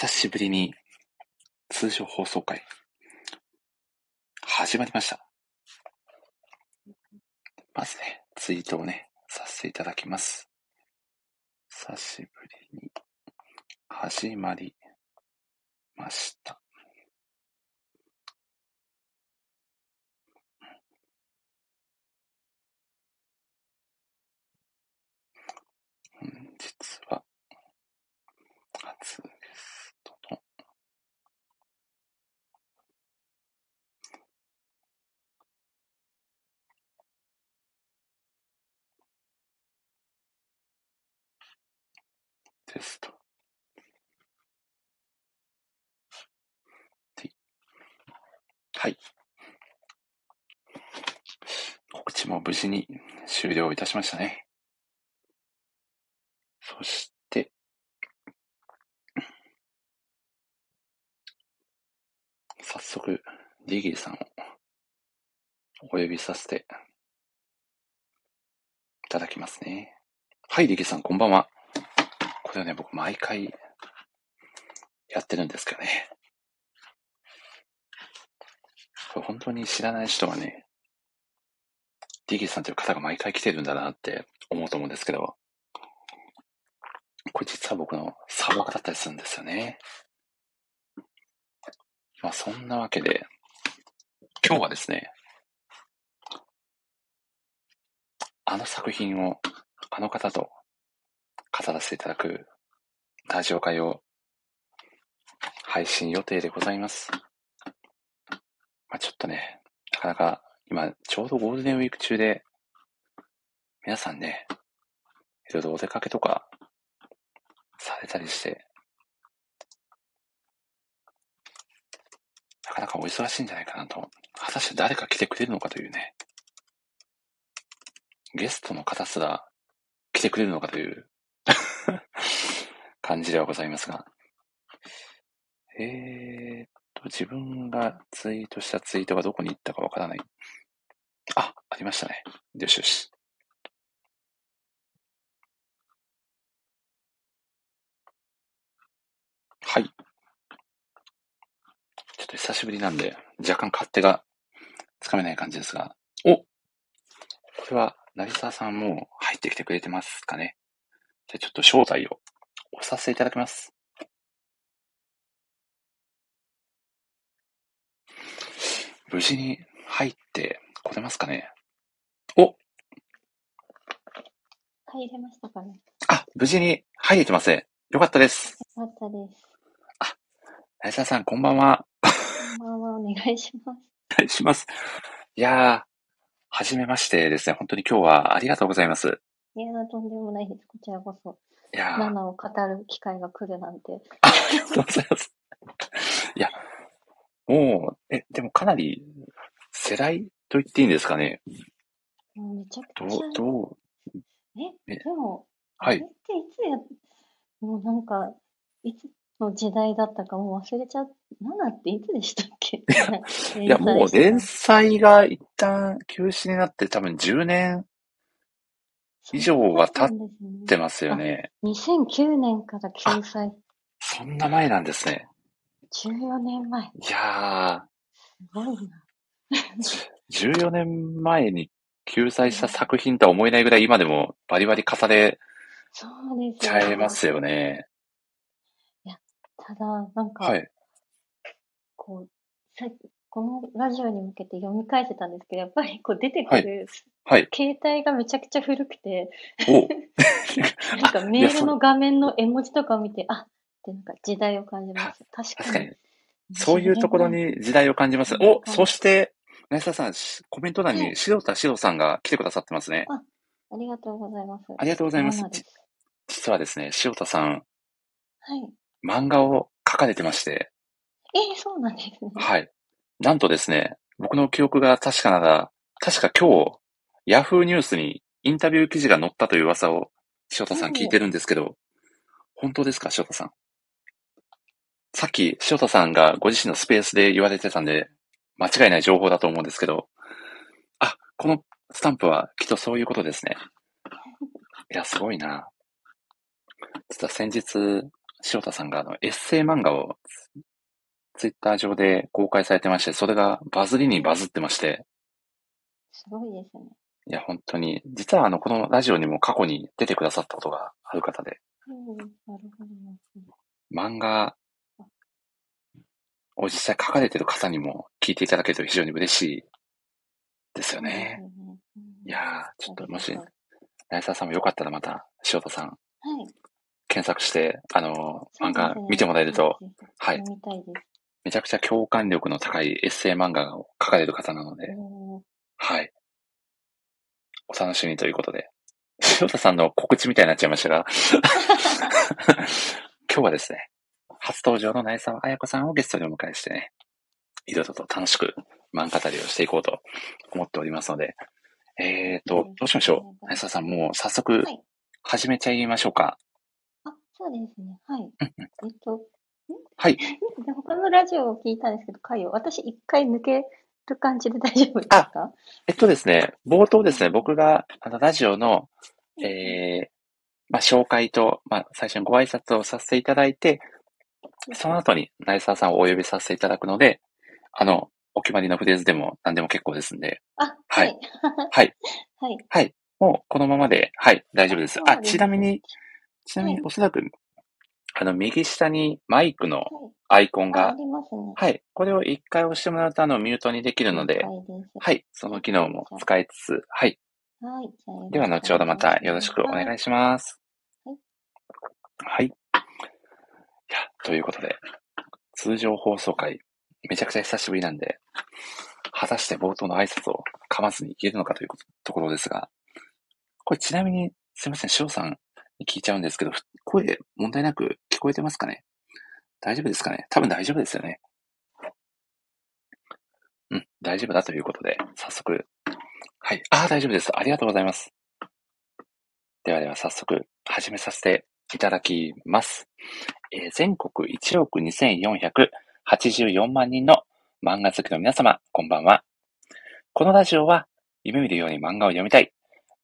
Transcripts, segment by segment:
久しぶりに通常放送回始まりました。まずね、ツイートをね、させていただきます。久しぶりに始まりました。本日は初テスト。T はい。告知も無事に終了いたしましたね。そして、早速、リギーさんをお呼びさせていただきますね。はい、リギーさん、こんばんは。これはね、僕、毎回やってるんですけどね。本当に知らない人はね、リギーさんという方が毎回来てるんだなって思うと思うんですけど、これ実は僕のサボだったりするんですよね。まあそんなわけで、今日はですね、あの作品をあの方と語らせていただくラジオ会を配信予定でございます。まあちょっとね、なかなか今ちょうどゴールデンウィーク中で、皆さんね、いろいろお出かけとかされたりして、なかなかお忙しいんじゃないかなと。果たして誰か来てくれるのかというね。ゲストの方すら来てくれるのかという 感じではございますが。えーっと、自分がツイートしたツイートがどこに行ったかわからない。あ、ありましたね。よしよし。はい。ちょっと久しぶりなんで、若干勝手がつかめない感じですが。おこれは、成沢さんもう入ってきてくれてますかね。じゃあちょっと招待を押させていただきます。無事に入ってこれますかね。お入れましたかね。あ、無事に入れてますね。よかったです。よかったです。成沢さん、こんばんは。こんばんは、お願いします。お願いします。いやー、はじめましてですね。本当に今日はありがとうございます。いや、とんでもないです。こちらこそ、いやー、ナナを語る機会が来るなんて。ありがとうございます。いや、もう、え、でもかなり世代と言っていいんですかね。もうめちゃくどちゃう、、どう、え、えでも、はいっていつや、もうなんか、いつの時代だったかもう忘れちゃう。ナナっていつでしたっけ？いや、もう連載が一旦休止になって多分10年以上は経っってますよね。2009年から救済。そんな前なんですね。14年前。いやすごいな。ー、14年前に救済した作品とは思えないぐらい今でもバリバリ重ねちゃいますよね。ただ、なんか、はい。こう、さこのラジオに向けて読み返してたんですけど、やっぱりこう出てくる、はい。携帯がめちゃくちゃ古くて、お なんかメールの画面の絵文字とかを見て、あってなんか時代を感じます。確かに。そういうところに時代を感じます。お、そして、成沢さん、しコメント欄に白田史郎さんが来てくださってますね。ありがとうございます。ありがとうございます実はですね、塩田さん、はい。漫画を描かれてまして、えー、そうなんですね。はい。なんとですね、僕の記憶が確かなら、確か今日、ヤフーニュースにインタビュー記事が載ったという噂を、塩田さん聞いてるんですけど、本当ですか、塩田さん？さっき、塩田さんがご自身のスペースで言われてたんで、間違いない情報だと思うんですけど、あ、このスタンプはきっとそういうことですね。いや、すごいな。実は先日、塩田さんがあのエッセイ漫画をツイッター上で公開されてまして、それがバズりにバズってまして、すごいですね。いや、本当に、実はあの、このラジオにも過去に出てくださったことがある方で、うん、なるほど。漫画を実際書かれてる方にも聞いていただけると非常に嬉しいですよね。いやー、ちょっともしなるほど、ナさんもよかったらまた、塩田さん、はい。検索して、あの、漫画見てもらえると、、はい読みたいです。めちゃくちゃ共感力の高いエッセイ漫画を書かれる方なので、はい。お楽しみということで。塩田さんの告知みたいになっちゃいましたが、今日はですね、初登場の苗沢彩子さんをゲストにお迎えしてね、いろいろと楽しく漫画語りをしていこうと思っておりますので、えーと、どうしましょう？苗沢さん、もう早速はい始めちゃいましょうか。あ、そうですね。はい。えっと、はい。で他のラジオを聞いたんですけど、回を、私一回抜ける感じで大丈夫ですか？えっとですね、冒頭ですね、僕があのラジオの、えー、まあ、紹介と、まあ、最初にご挨拶をさせていただいて、その後に、ナイサーさんをお呼びさせていただくので、あの、お決まりのフレーズでも何でも結構ですんで、あ、ははいい。はい。はい。はい。もうこのままで、はい、大丈夫です。あ、ちなみに、ちなみにはいおそらく、あの、右下にマイクのはいアイコンが、りますね。はい、これを一回押してもらうと、あの、ミュートにできるので、はい、その機能も使いつつ、はい。はい。では、後ほどまたよろしくお願いします。はい。はい。いや、ということで、通常放送回、めちゃくちゃ久しぶりなんで、果たして冒頭の挨拶を噛まずにいけるのかということところですが、これちなみに、すいません、翔さんに聞いちゃうんですけど、ふ声問題なく聞こえてますかね？大丈夫ですかね？多分大丈夫ですよね。うん、大丈夫だということで、早速、はい。ああ、大丈夫です。ありがとうございます。ではでは早速始めさせていただきます。えー全国1億2484万人の漫画好きの皆様、こんばんは。このラジオは夢見るように漫画を読みたい、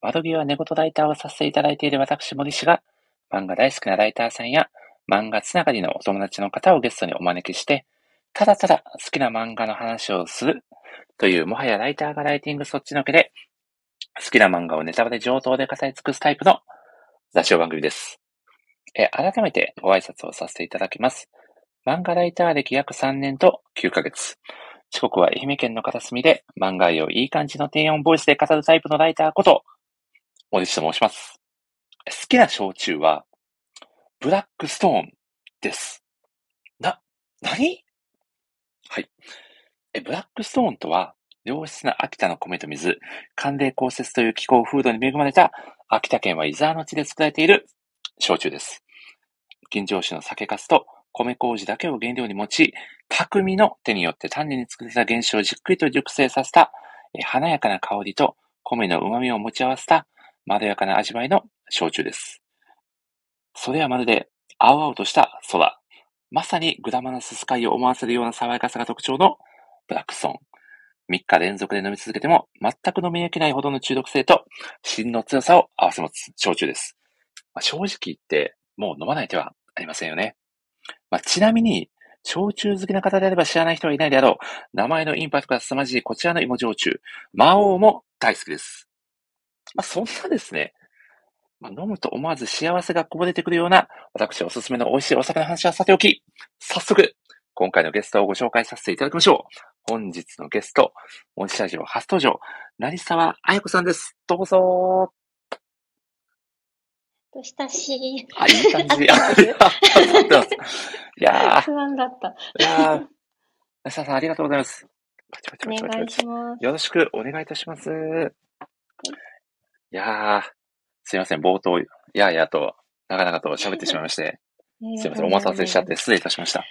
窓際寝言ライターをさせていただいている私森氏が、漫画大好きなライターさんや漫画つながりのお友達の方をゲストにお招きして、ただただ好きな漫画の話をするというもはやライターがライティングそっちのけで、好きな漫画をネタバレ上等で語り尽くすタイプのラジオ番組です。え改めてご挨拶をさせていただきます。漫画ライター歴約3年と9ヶ月。四国は愛媛県の片隅で漫画愛をいい感じの低音ボイスで語るタイプのライターこと、森下と申します。好きな焼酎は、ブラックストーンです。な、何？はい。え、ブラックストーンとは、良質な秋田の米と水、寒冷降雪という気候風土に恵まれた秋田県は湯沢の地で作られている焼酎です。吟醸酒の酒粕と米麹だけを原料に用い、匠の手によって丹念に作られた原酒をじっくりと熟成させた、えー華やかな香りと米の旨味を持ち合わせた、まろやかな味わいの焼酎です。それはまるで、青々とした空。まさにグラマラススカイを思わせるような爽やかさが特徴のブラックストーン。3日連続で飲み続けても全く飲み飽きないほどの中毒性と芯の強さを合わせ持つ焼酎です。まあ、正直言って、もう飲まない手はありませんよね。まあ、ちなみに、焼酎好きな方であれば知らない人はいないであろう。名前のインパクトが凄まじいこちらの芋焼酎。魔王も大好きです。まあ、そんなですね、飲むと思わず幸せがこぼれてくるような、私おすすめの美味しいお酒の話はさておき、早速、今回のゲストをご紹介させていただきましょう。本日のゲスト、森下ラジオ初登場、成沢彩子さんです。どうぞと親しい。あ、いい感じ。いやー、不安だった。いやー、成沢さんありがとうございます。お願いします。よろしくお願いいたします。いやー、すいません、冒頭、やーやーと、長々と喋ってしまいまして、すいません、お待たせしちゃって失礼いたしました。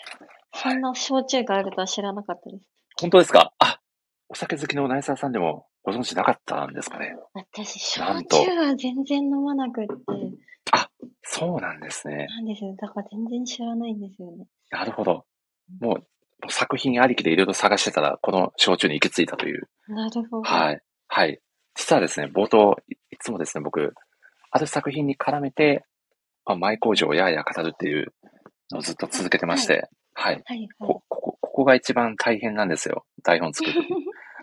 そんな焼酎があるとは知らなかったです。本当ですか？あ、お酒好きの成沢さんでもご存知なかったんですかね？私、焼酎は全然飲まなくって、そうなんですね。なんですよ。だから全然知らないんですよね。なるほど。もう、作品ありきでいろいろ探してたら、この焼酎に行き着いたという。なるほど。はい。はい。実はですね、冒頭、いいつもですね、僕、ある作品に絡めて、まあ、前工場をやや語るっていうのをずっと続けてまして、はい。はい、はいこ、。ここ、ここが一番大変なんですよ。台本作る。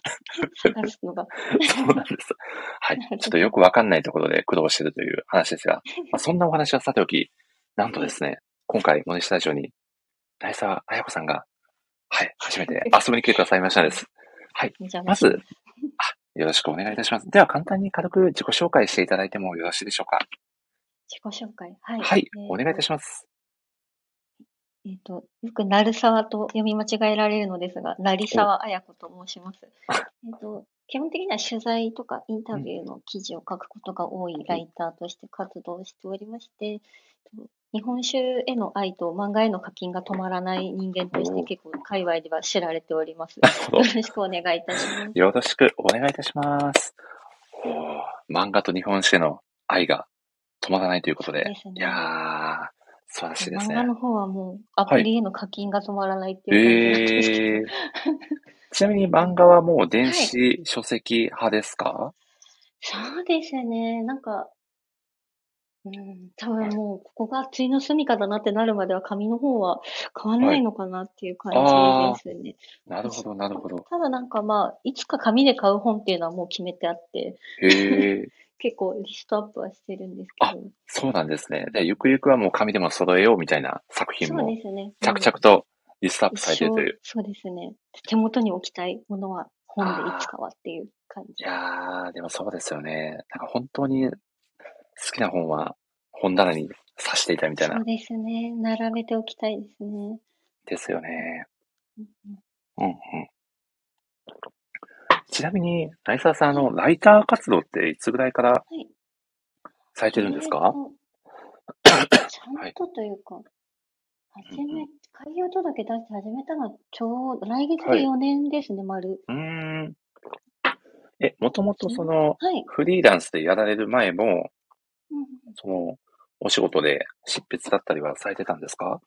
探すのが。そうなんです。はい。ちょっとよくわかんないところで苦労してるという話ですが、まあ、そんなお話はさておき、なんとですね、今回、モネスタジオに、成沢彩子さんが、はい、初めて遊びに来てくださいましたんです。はい。まずよろしくお願いいたします。では、簡単に軽く自己紹介していただいてもよろしいでしょうか？自己紹介。はい。はいえー、お願いいたします。えっ、と、よく鳴沢と読み間違えられるのですが、成沢彩子と申します。えっと、基本的には取材とかインタビューの記事を書くことが多いライターとして活動しておりまして、えっと日本酒への愛と漫画への課金が止まらない人間として結構界隈では知られております。よろしくお願いいたします。よろしくお願いいたします。おー漫画と日本史への愛が止まらないということで。ですねいやー、素晴らしいですね。漫画の方はもうアプリへの課金が止まらないっていう感じなんですけど、えー、ちなみに漫画はもう電子書籍派ですか、そうですね。なんか、うん、多分もう、ここがついの住処だなってなるまでは紙の方は変わんないのかなっていう感じですね。なるほど、なるほど。ただなんかまあ、いつか紙で買う本っていうのはもう決めてあって、へー、結構リストアップはしてるんですけど。そうなんですね。で、ゆくゆくはもう紙でも揃えようみたいな作品そうもですね。着々とリストアップされているという。そうですね。手元に置きたいものは本でいつかはっていう感じ。いやー、でもそうですよね。なんか本当に好きな本は本棚に刺していたみたいなそう。ですね。並べておきたいですね。ですよね。うんうんうんうん。ちなみに、成沢さん、あの、ライター活動っていつぐらいからいされてるんですか、えーとちゃんとというか、始うんうめ、開業届出して始めたのはちょうど、来月ではい4年ですね、丸。うーん。え、もともとその、はい。フリーランスでやられる前も、その、お仕事で執筆だったりはされてたんですか？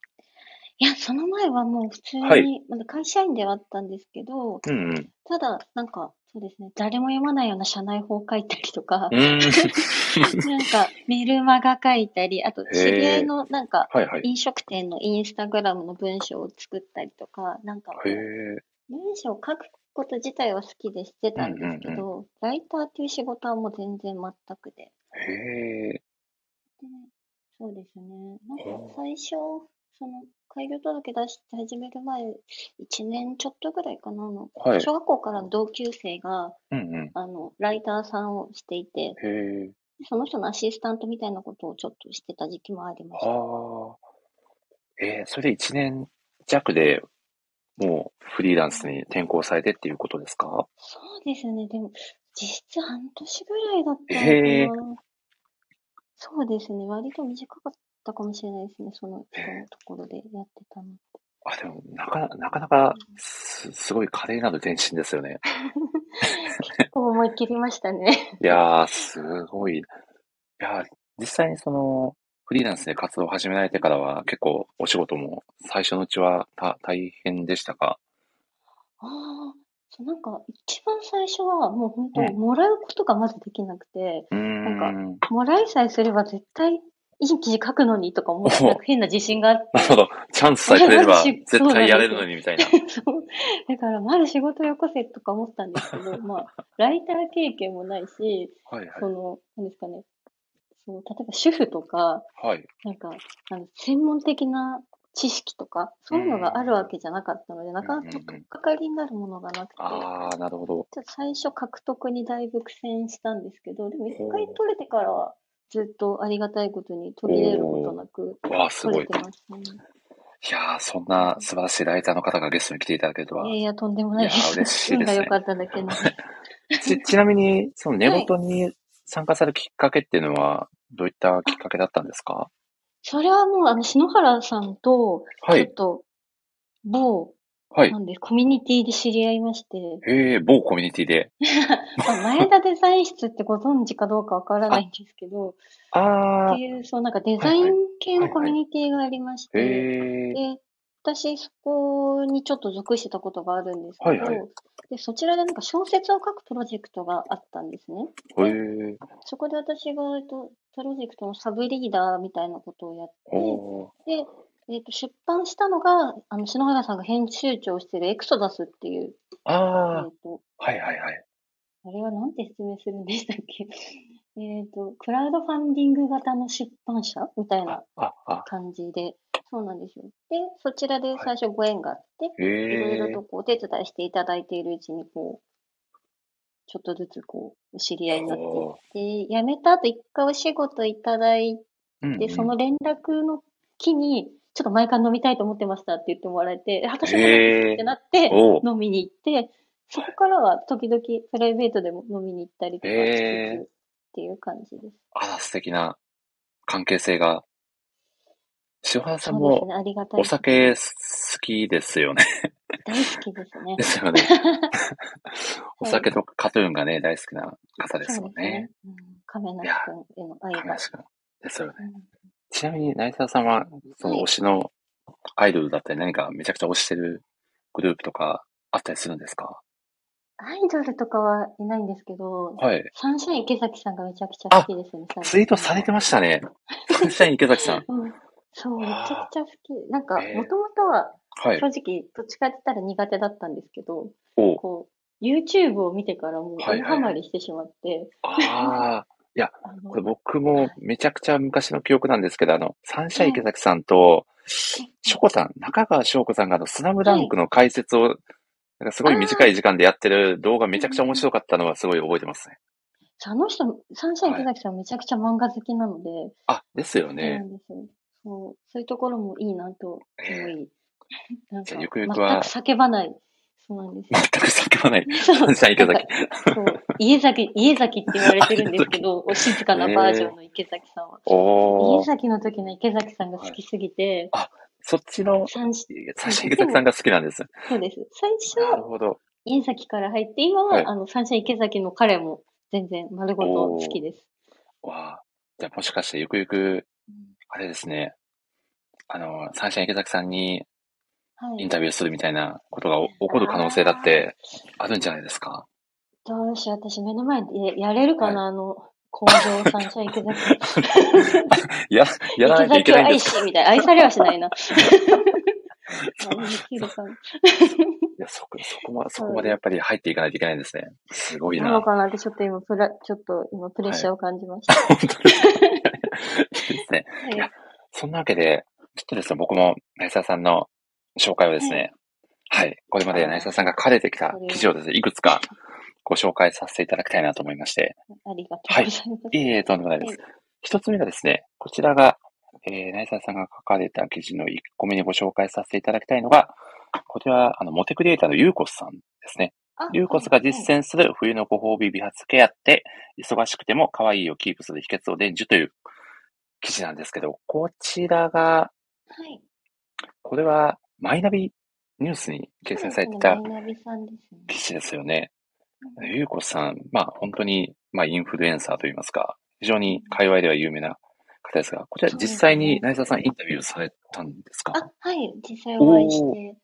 いや、その前はもう普通はいに、まだ会社員ではあったんですけど、うんうん。ただ、なんか、そうですね、誰も読まないような社内法書いたりとか。なんかメルマガ書いたり、あと知り合いのなんか。飲食店のインスタグラムの文章を作ったりとか、なんか。文章を書くこと自体は好きでしてたんですけど、ライターっていう仕事はもう全然全くで。へえ。でそうですね。なんか最初、その、開業届出して始める前、1年ちょっとぐらいかな、あの、はい。小学校からの同級生が、うんうん。あの、ライターさんをしていて、へえ。その人のアシスタントみたいなことをちょっとしてた時期もありました。ああ。えー、それで1年弱でもうフリーランスに転校されてっていうことですか？そうですね。でも、実質半年ぐらいだったへえのかな。そうですね。割と短かったかもしれないですね。その、そのところでやってたの。あ、でも、なかなかなかす、すごい華麗なる前進ですよね。結構思い切りましたね。いやー、すごい。いやー、実際にその、フリーランスで活動を始められてからは結構お仕事も最初のうちはた大変でしたか？ああ、そうなんか、一番最初はもう本当、うんもらうことがまずできなくて、うーなんん。もらいさえすれば絶対いい記事書くのにとか思って、おなんか変な自信があって。なるほど。チャンスさえくれれば 絶対やれるのにみたいな。そう。だから、まず仕事よこせとか思ったんですけど、まあ、ライター経験もないし、はいはいそ。の、なんですかね、そう、例えば主婦とか、はい。なんか、あの専門的な知識とか、そういうのがあるわけじゃなかったので、なかなか取っかかりになるものがなくて、あー、なるほど。っと最初獲得にだいぶ苦戦したんですけど、でも一回取れてからは、ずっとありがたいことに途切れることなくわあ、すごい。取れてますね。いやー、そんな素晴らしいライターの方がゲストに来ていただけるとは。いやいや、とんでもないでいやす。嬉しいですね運が良かっただけ。ち、ちなみに、その寝言に参加されるきっかけっていうのは、どういったきっかけだったんですか？それはもう、あの、篠原さんと、はい。ちょっと、某、はい。な。んで、コミュニティで知り合いまして、へえ、某コミュニティで。まあ前田デザイン室ってご存知かどうかわからないんですけど、っていう、そう、なんかデザイン系のコミュニティがありまして、へえ、で、私、そこにちょっと属してたことがあるんですけど、はいはい。でそちらでなんか小説を書くプロジェクトがあったんですね。へえ、そこで私が、えっと、プロジェクトのサブリーダーみたいなことをやって、おー、で、えっ、と、出版したのが、あの、篠原さんが編集長をしているエクソダスっていう、えああ、っ、と、はいはいはい。あれはなんて説明するんでしたっけ？えっと、クラウドファンディング型の出版社みたいなあ、あ、感じで、そうなんですよ。で、そちらで最初ご縁があって、いろいろとこうお手伝いしていただいているうちに、こう、ちょっとずつこう、お知り合いになっておーで、辞めた後一回お仕事いただいて、うんうんその連絡の機に、ちょっと前から飲みたいと思ってましたって言ってもらえて、え私もってなって、飲みに行って、そこからは時々プライベートでも飲みに行ったりとかしへーつつっていう感じです。あら、素敵な関係性が。塩原さんもそうですね、ありがたい。お酒好きですよね。大好きですねで。すよね。お酒とカトゥーンがね、大好きな方ですもんね。。うん、亀梨君への愛が。亀梨君。ですよね。うんちなみに、成沢さんは、そのはい推しのアイドルだったり何かめちゃくちゃ推してるグループとかあったりするんですか？アイドルとかはいないんですけど、はい。サンシャイン池崎さんがめちゃくちゃ好きですね。ツイートされてましたね。サンシャイン池崎さん。うん。そう、めちゃくちゃ好き。なんか、えー。もともとは、はい。正。直、どっちかって言ったら苦手だったんですけど、おこう、YouTube を見てからもう大ハマりしてしまって、ああ、あのこれ僕もめちゃくちゃ昔の記憶なんですけど、あの、サンシャイン池崎さんと、しょこさん、中川翔子さんがあの、スラムダンクの解説を、なんかすごい短い時間でやってる動画めちゃくちゃ面白かったのはすごい覚えてますね。あの人、サンシャイン池崎さんめちゃくちゃ漫画好きなので、あ、ですよそうなね。んですよ。そう、そういうところもいいなと思い、なんか、くゆくは全く叫ばない。そうなんですよ。全く叫ばない。そう池崎。そう、家崎、家崎って言われてるんですけど、お静かなバージョンの池崎さんは。家崎の時の池崎さんが好きすぎて、そっちの三しサンシャイン池崎さんが好きなんです。そうです。最初なるはほど。家崎から入って、今は、はいあの、サンシャイン池崎の彼も全然丸ごと好きです。わあ。じゃあもしかしてゆくゆく、あれですね、あの、サンシャイン池崎さんにはい。インタビューするみたいなことが起こる可能性だってあるんじゃないですか？どうしよう、私目の前でやれるかな、あの、工場サンシャイン池崎。や、やらないとい池崎を愛けないんですか？し、みたいな。愛されはしないな。いや、そこ、そこま、そこまでやっぱり入っていかないといけないんですね。すごいな。なのかなって、ちょっと今、プラ、ちょっと今、プレッシャーを感じました。本当に。いいですね。はいやそんなわけで、ちょっとですね、僕も、成沢さんの紹介をですね、はい、これまで成沢さんが書かれてきた記事をですね、いくつかご紹介させていただきたいなと思いまして、ありがとうございます。いえいえ、とんでもないです。一つ目がですね、こちらが、えー、成沢さんが書かれた記事の1個目にご紹介させていただきたいのが、こちら、あの、モテクリエイターのユーコスさんですね。あユーコスが実践する冬のご褒美美髪ケアって、忙しくても可愛いをキープする秘訣を伝授という記事なんですけど、こちらが、はい。これはマイナビニュースに掲載されてたマイナビさんですね。記事ですよね。ゆうこさん、まあ本当に、まあインフルエンサーといいますか、非常に界隈では有名な方ですが、こちら実際に成沢さんインタビューされたんですか？あ、はい。実際お会いして。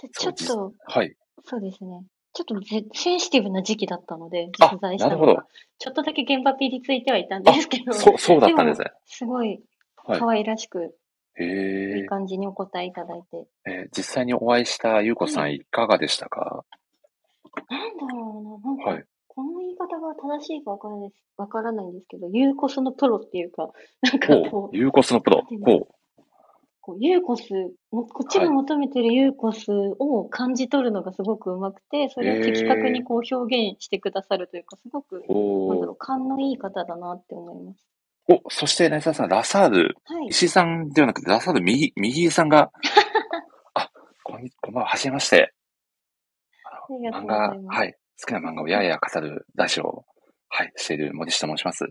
でちょっそうと、はい。そうですね。ちょっとぜセンシティブな時期だったので、あ取材したなるほどのが。ちょっとだけ現場ピリついてはいたんですけど、そう、そうだったんですね。すごいはい可愛らしく、へえいい感じにお答えいただいて。えー実際にお会いしたゆうこさんいかがでしたか？なんだろうな、なんか、はい。この言い方が正しいかわからないです。わからないんですけど、ユーコスのプロっていうか、なんかこう、ほう、ユーコスのプロ。ほう。こうユーコス、もこっちが求めてるユーコスを感じ取るのがすごくうまくて、それを的確にこう表現してくださるというか、すごく、なんだおろう、勘のいい方だなって思います。お、そして、成沢さん、ラサール、はい。石井さんではなくて、ラサール右、右井さんが、あ、こんに、こんばんは、はじめまして。漫画。はい、好きな漫画をやや語るラジオを、はい、している森下と申します。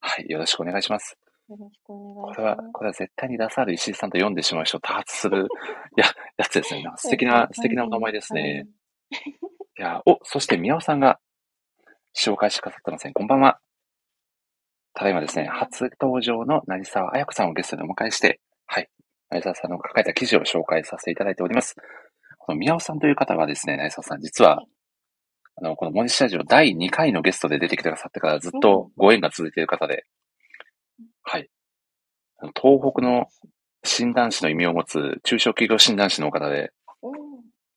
はい、よろしくお願いします。よろしくおこれは願いします、。これは絶対にラサール石井さんと読んでしまう人を多発する、や、やつですね。素敵な、素敵なお名前ですね。いや、お、そして宮尾さんが紹介してくださってません。こんばんは。ただいまですね、初登場の成沢彩子さんをゲストにお迎えして、はい、成沢さんの書かれた記事を紹介させていただいております。この宮尾さんという方はですね、成沢さん、実は、あの、この森下ラジオ第2回のゲストで出てきてくださってからずっとご縁が続いている方で、はい。東北の診断士の神を持つ中小企業診断士の方で、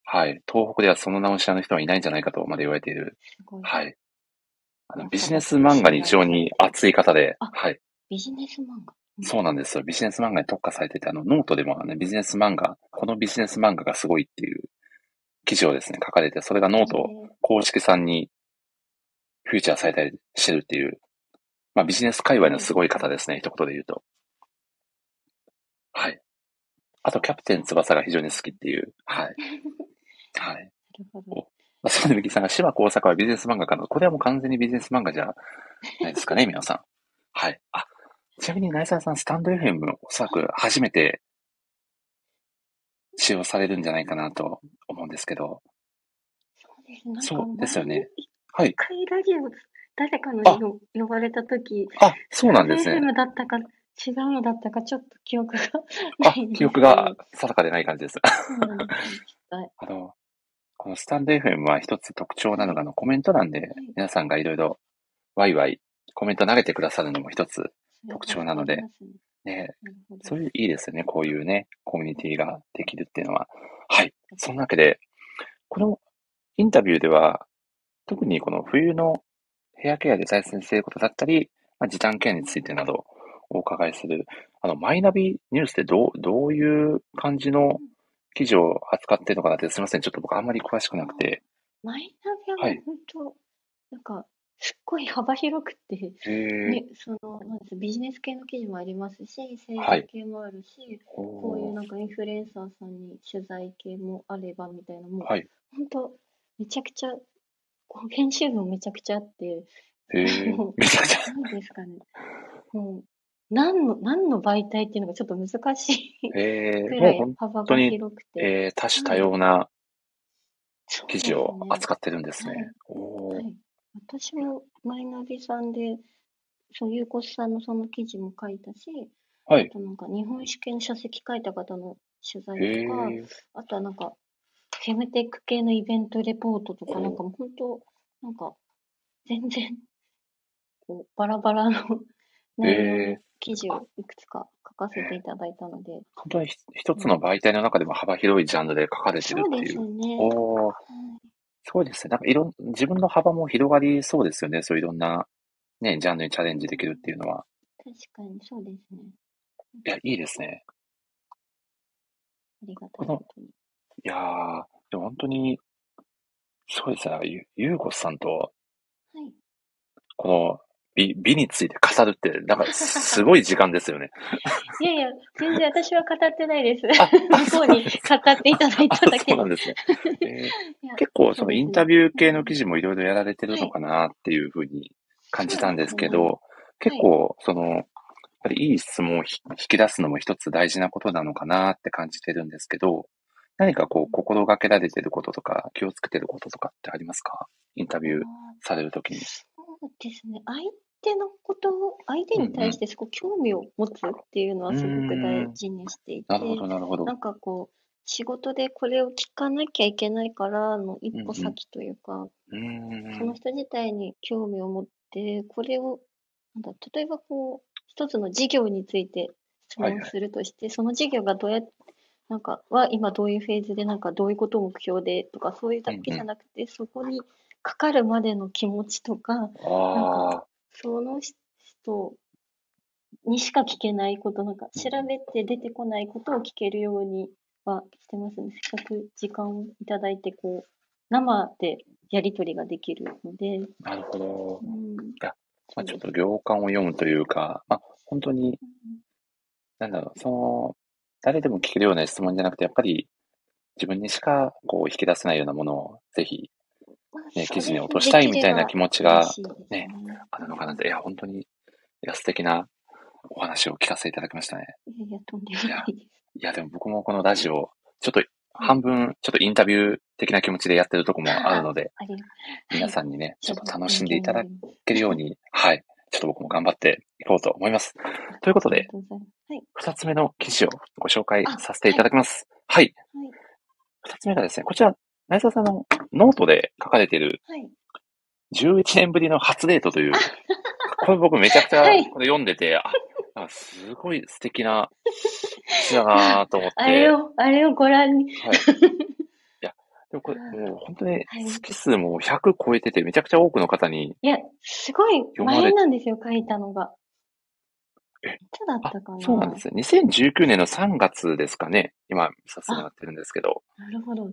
はい。東北ではその名を知らぬ人はいないんじゃないかとまで言われている。はい。あのあビジネス漫画に非常に熱い方で、あはい。ビジネス漫画。そうなんですよ。ビジネス漫画に特化されてて、あの、ノートでもね、ビジネス漫画、このビジネス漫画がすごいっていう記事をですね、書かれて、それがノートえー公式さんにフィーチャーされたりしてるっていう、まあビジネス界隈のすごい方ですね、一言で言うと。はい。あと、キャプテン翼が非常に好きっていう、はい。はい。なるほど。まあ、そのみきさんが、島耕作はビジネス漫画かな。これはもう完全にビジネス漫画じゃないですかね、皆さん。はい。あ、ちなみに、成澤さん、 stand.fm おそらく初めて使用されるんじゃないかなと思うんですけど。そうです。よねはい一。回ラジオ、誰かの呼ばれたとき、あ、そうなんですね。だったか、違うのだったか、ちょっと記憶があ。記憶が定かでない感じです。あの、このスタンド FM は一つ特徴なのが、あの、コメント欄で皆さんがいろいろワイワイコメント投げてくださるのも一つ特徴なのでねそういう、いいですよね。こういうね、コミュニティができるっていうのは。はい。そんなわけで、このインタビューでは、特にこの冬のヘアケアで大切にしていることだったり、まあ、時短ケアについてなどお伺いする、あの、マイナビニュースってどう、どういう感じの記事を扱っているのかなって、すみません。ちょっと僕あんまり詳しくなくて。マイナビは本当、なんか、すっごい幅広くて。ね、その、なんですビジネス系の記事もありますし、政はい治系もあるし、こういうなんかインフルエンサーさんに取材系もあればみたいな、もう、はい。本当、めちゃくちゃ、こう編集部もめちゃくちゃあって、へえもう。めちゃくちゃ。なんですかね。もう、何の、何の媒体っていうのがちょっと難しいへえ。くらいもう本幅が当に広くて。えー、多種多様なそう記事を扱ってるんですね。はいおーはい。私もマイナビさんで、そう、ゆうこさんのその記事も書いたし、はいあ。となんか日本史系の書籍書いた方の取材へえとか、。あとはなんか、フェムテック系のイベントレポートとか、おなんかもう本当、なんか、全然、こう、バラバラの 内容の記事をいくつか書かせていただいたので、本当にひ一つの媒体の中でも幅広いジャンルで書かれてるそうですっていう。ね。おーはいすごいですね。なんかいろん、自分の幅も広がりそうですよね。そういういろんな、ね、ジャンルにチャレンジできるっていうのは。確かにそうですね。いや、いいですね。ありがたいことに。いやー、でも本当に、すごいですね。ゆゆうこさんと、はい。この美、美について語るって、なんかすごい時間ですよね。いやいや、全然私は語ってないです。あ向こうに語っていただいただけでそうなん。ですね。えー 結構そのインタビュー系の記事もいろいろやられてるのかなっていうふうに感じたんですけそうど、結構その、やっぱりいい質問をひ引き出すのも一つ大事なことなのかなって感じてるんですけど、何かこう心がけられてることとか気をつけてることとかってありますか？インタビューされるときに。そうですね。相手のことを、相手に対してすごく興味を持つっていうのはすごく大事にしていて、なるほど、なるほど。なんかこう、仕事でこれを聞かなきゃいけないからの一歩先というか。その人自体に興味を持って、これを、なんだ、例えばこう、一つの事業について質はいはい問するとして、その事業がどうやって、なんか、は今どういうフェーズで、なんかどういうことを目標でとか、そういうだけじゃなくて、そこにかかるまでの気持ちとか、ああ、その人にしか聞けないこと、なんか調べて出てこないことを聞けるようにはしてますね。せっかく時間をいただいて、こう、生でやり取りができるので、なるほどう。ん。やまあ、ちょっと行間を読むというか、まあ、本当に、なんだろう、その、誰でも聞けるような質問じゃなくて、やっぱり自分にしかこう引き出せないようなものをぜひ、まあね、記事に落としたいみたいな気持ちがね、あるのかなって、いや、本当に、いや、素敵なお話を聞かせていただきましたね。いやいや、とんでもないです。いや、でも僕もこのラジオ、ちょっと半分、ちょっとインタビュー的な気持ちでやってるとこもあるので、皆さんにね、ちょっと楽しんでいただけるように、はい、ちょっと僕も頑張っていこうと思います。ということで。二つ目の記事をご紹介させていただきます。はい。はい。二つ目がですね、こちら、成澤さんのノートで書かれているはい。11年ぶりの初デートという、これ僕めちゃくちゃはいこれ読んでて、あ、すごい素敵な ちだなと思って。あれを、あれをご覧に。はい。いや、でもこれ、もう本当にスキ数も100超えてて、めちゃくちゃ多くの方に、いや、すごい前なんですよ、書いたのが。えいつだっあたかなそうなんですよ。2019年の3月ですかね。今、見させてもらってるんですけど。なるほど。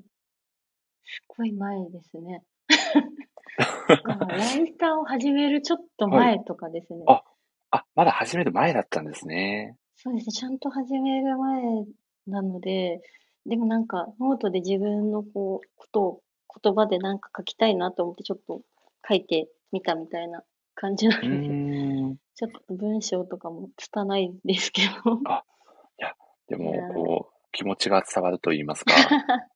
すごい前ですね。ライターを始めるちょっと前とかですね。ああ、まだ始める前だったんですね。そうですね、ちゃんと始める前なので、でもなんか、ノートで自分のこう、ことを言葉でなんか書きたいなと思ってちょっと書いてみたみたいな感じなうーんで、ん。ちょっと文章とかも拙いですけど。でもいやー、こう、気持ちが伝わると言いますか。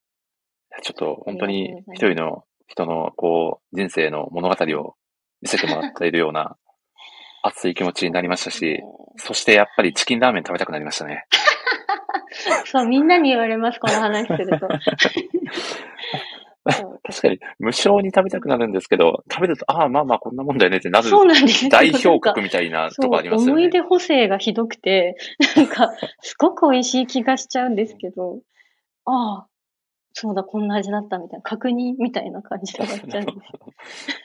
ちょっと本当に一人の人のこう、人生の物語を見せてもらっているような 熱い気持ちになりましたし、そしてやっぱりチキンラーメン食べたくなりましたね。そう、みんなに言われます、この話すると。確かに無償に食べたくなるんですけど、食べると、ああ、まあまあこんなもんだよねってなるそうなんですよ。代表格みたいなとこありますよね。思い出補正がひどくて、なんか、すごく美味しい気がしちゃうんですけど、ああ、そうだ、こんな味だったみたいな、確認みたいな感じで終わっちゃうんです よ。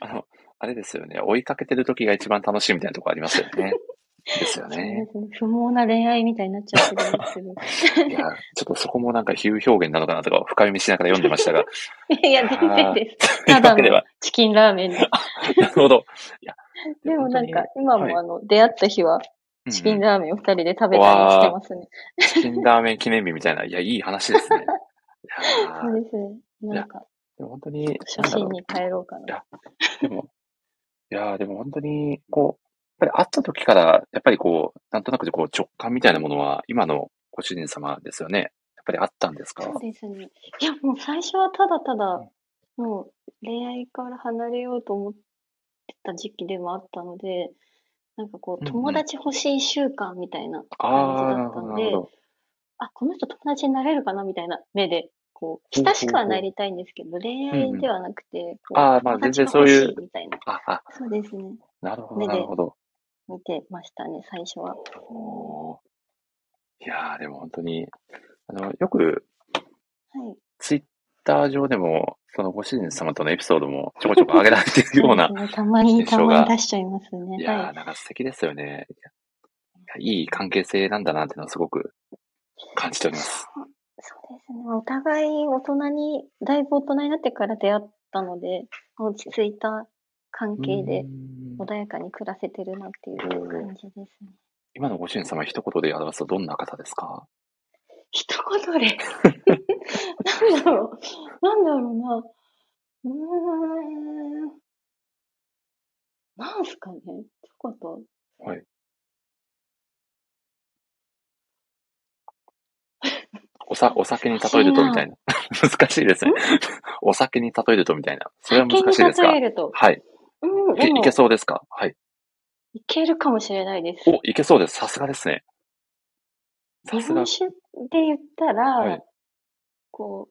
あの、あれですよね。追いかけてる時が一番楽しいみたいなとこありますよね。ですよそうねで。すね。不毛な恋愛みたいになっちゃってるんですけど。いや、ちょっとそこもなんか比喩表現なのかなとか深読みしながら読んでましたが。いや、全然です。ただのチキンラーメンで。なるほど。いや、でもなんか今もあの、出会った日は、チキンうんラーメンを二人で食べたりしてますね。チキンラーメン記念日みたいな、いや、いい話ですね。そうですね。なんか、でも本当に、初心に帰ろうかな。でも、いやーでも本当に、こう、やっぱり会った時から、やっぱりこう、なんとなくこう直感みたいなものは、今のご主人様ですよね。やっぱりあったんですか？そうですね。いや、もう最初はただただ、もう恋愛から離れようと思ってた時期でもあったので、なんかこう、うんうん友達欲しい習慣みたいなあ感じだったので、なるほど。あ、この人友達になれるかな？みたいな目で、こう、親しくはなりたいんですけど、恋愛ではなくて、こうあーまあ全然そういうみたいな。あ、あ、そうですね。なるほど、なるほど。見てましたね、最初は。いやーでも本当に、あの、よく、はい。ツイッター上でも、そのご主人様とのエピソードもちょこちょこ上げられているような ね、たまに、たまに出しちゃいますね。いやーはい。なんか素敵ですよね。いい関係性なんだなっていうのはすごく感じております。お互い大人に、だいぶ大人になってから出会ったので、落ち着いた関係で穏やかに暮らせてるなっていう感じですね。今のご主人様一言で表すとどんな方ですか？一言で。なんだろう。なんだろうな。うーん。なんすかね。一言。はい。おさ、お酒に例えるとみたいな。難しいですね。お酒に例えるとみたいな。それは難しいですか？例えると。はい。うん、いいけそうですか？はい。いけるかもしれないです。お、いけそうです。さすがですね。さすが日本。酒で言ったら、はいこ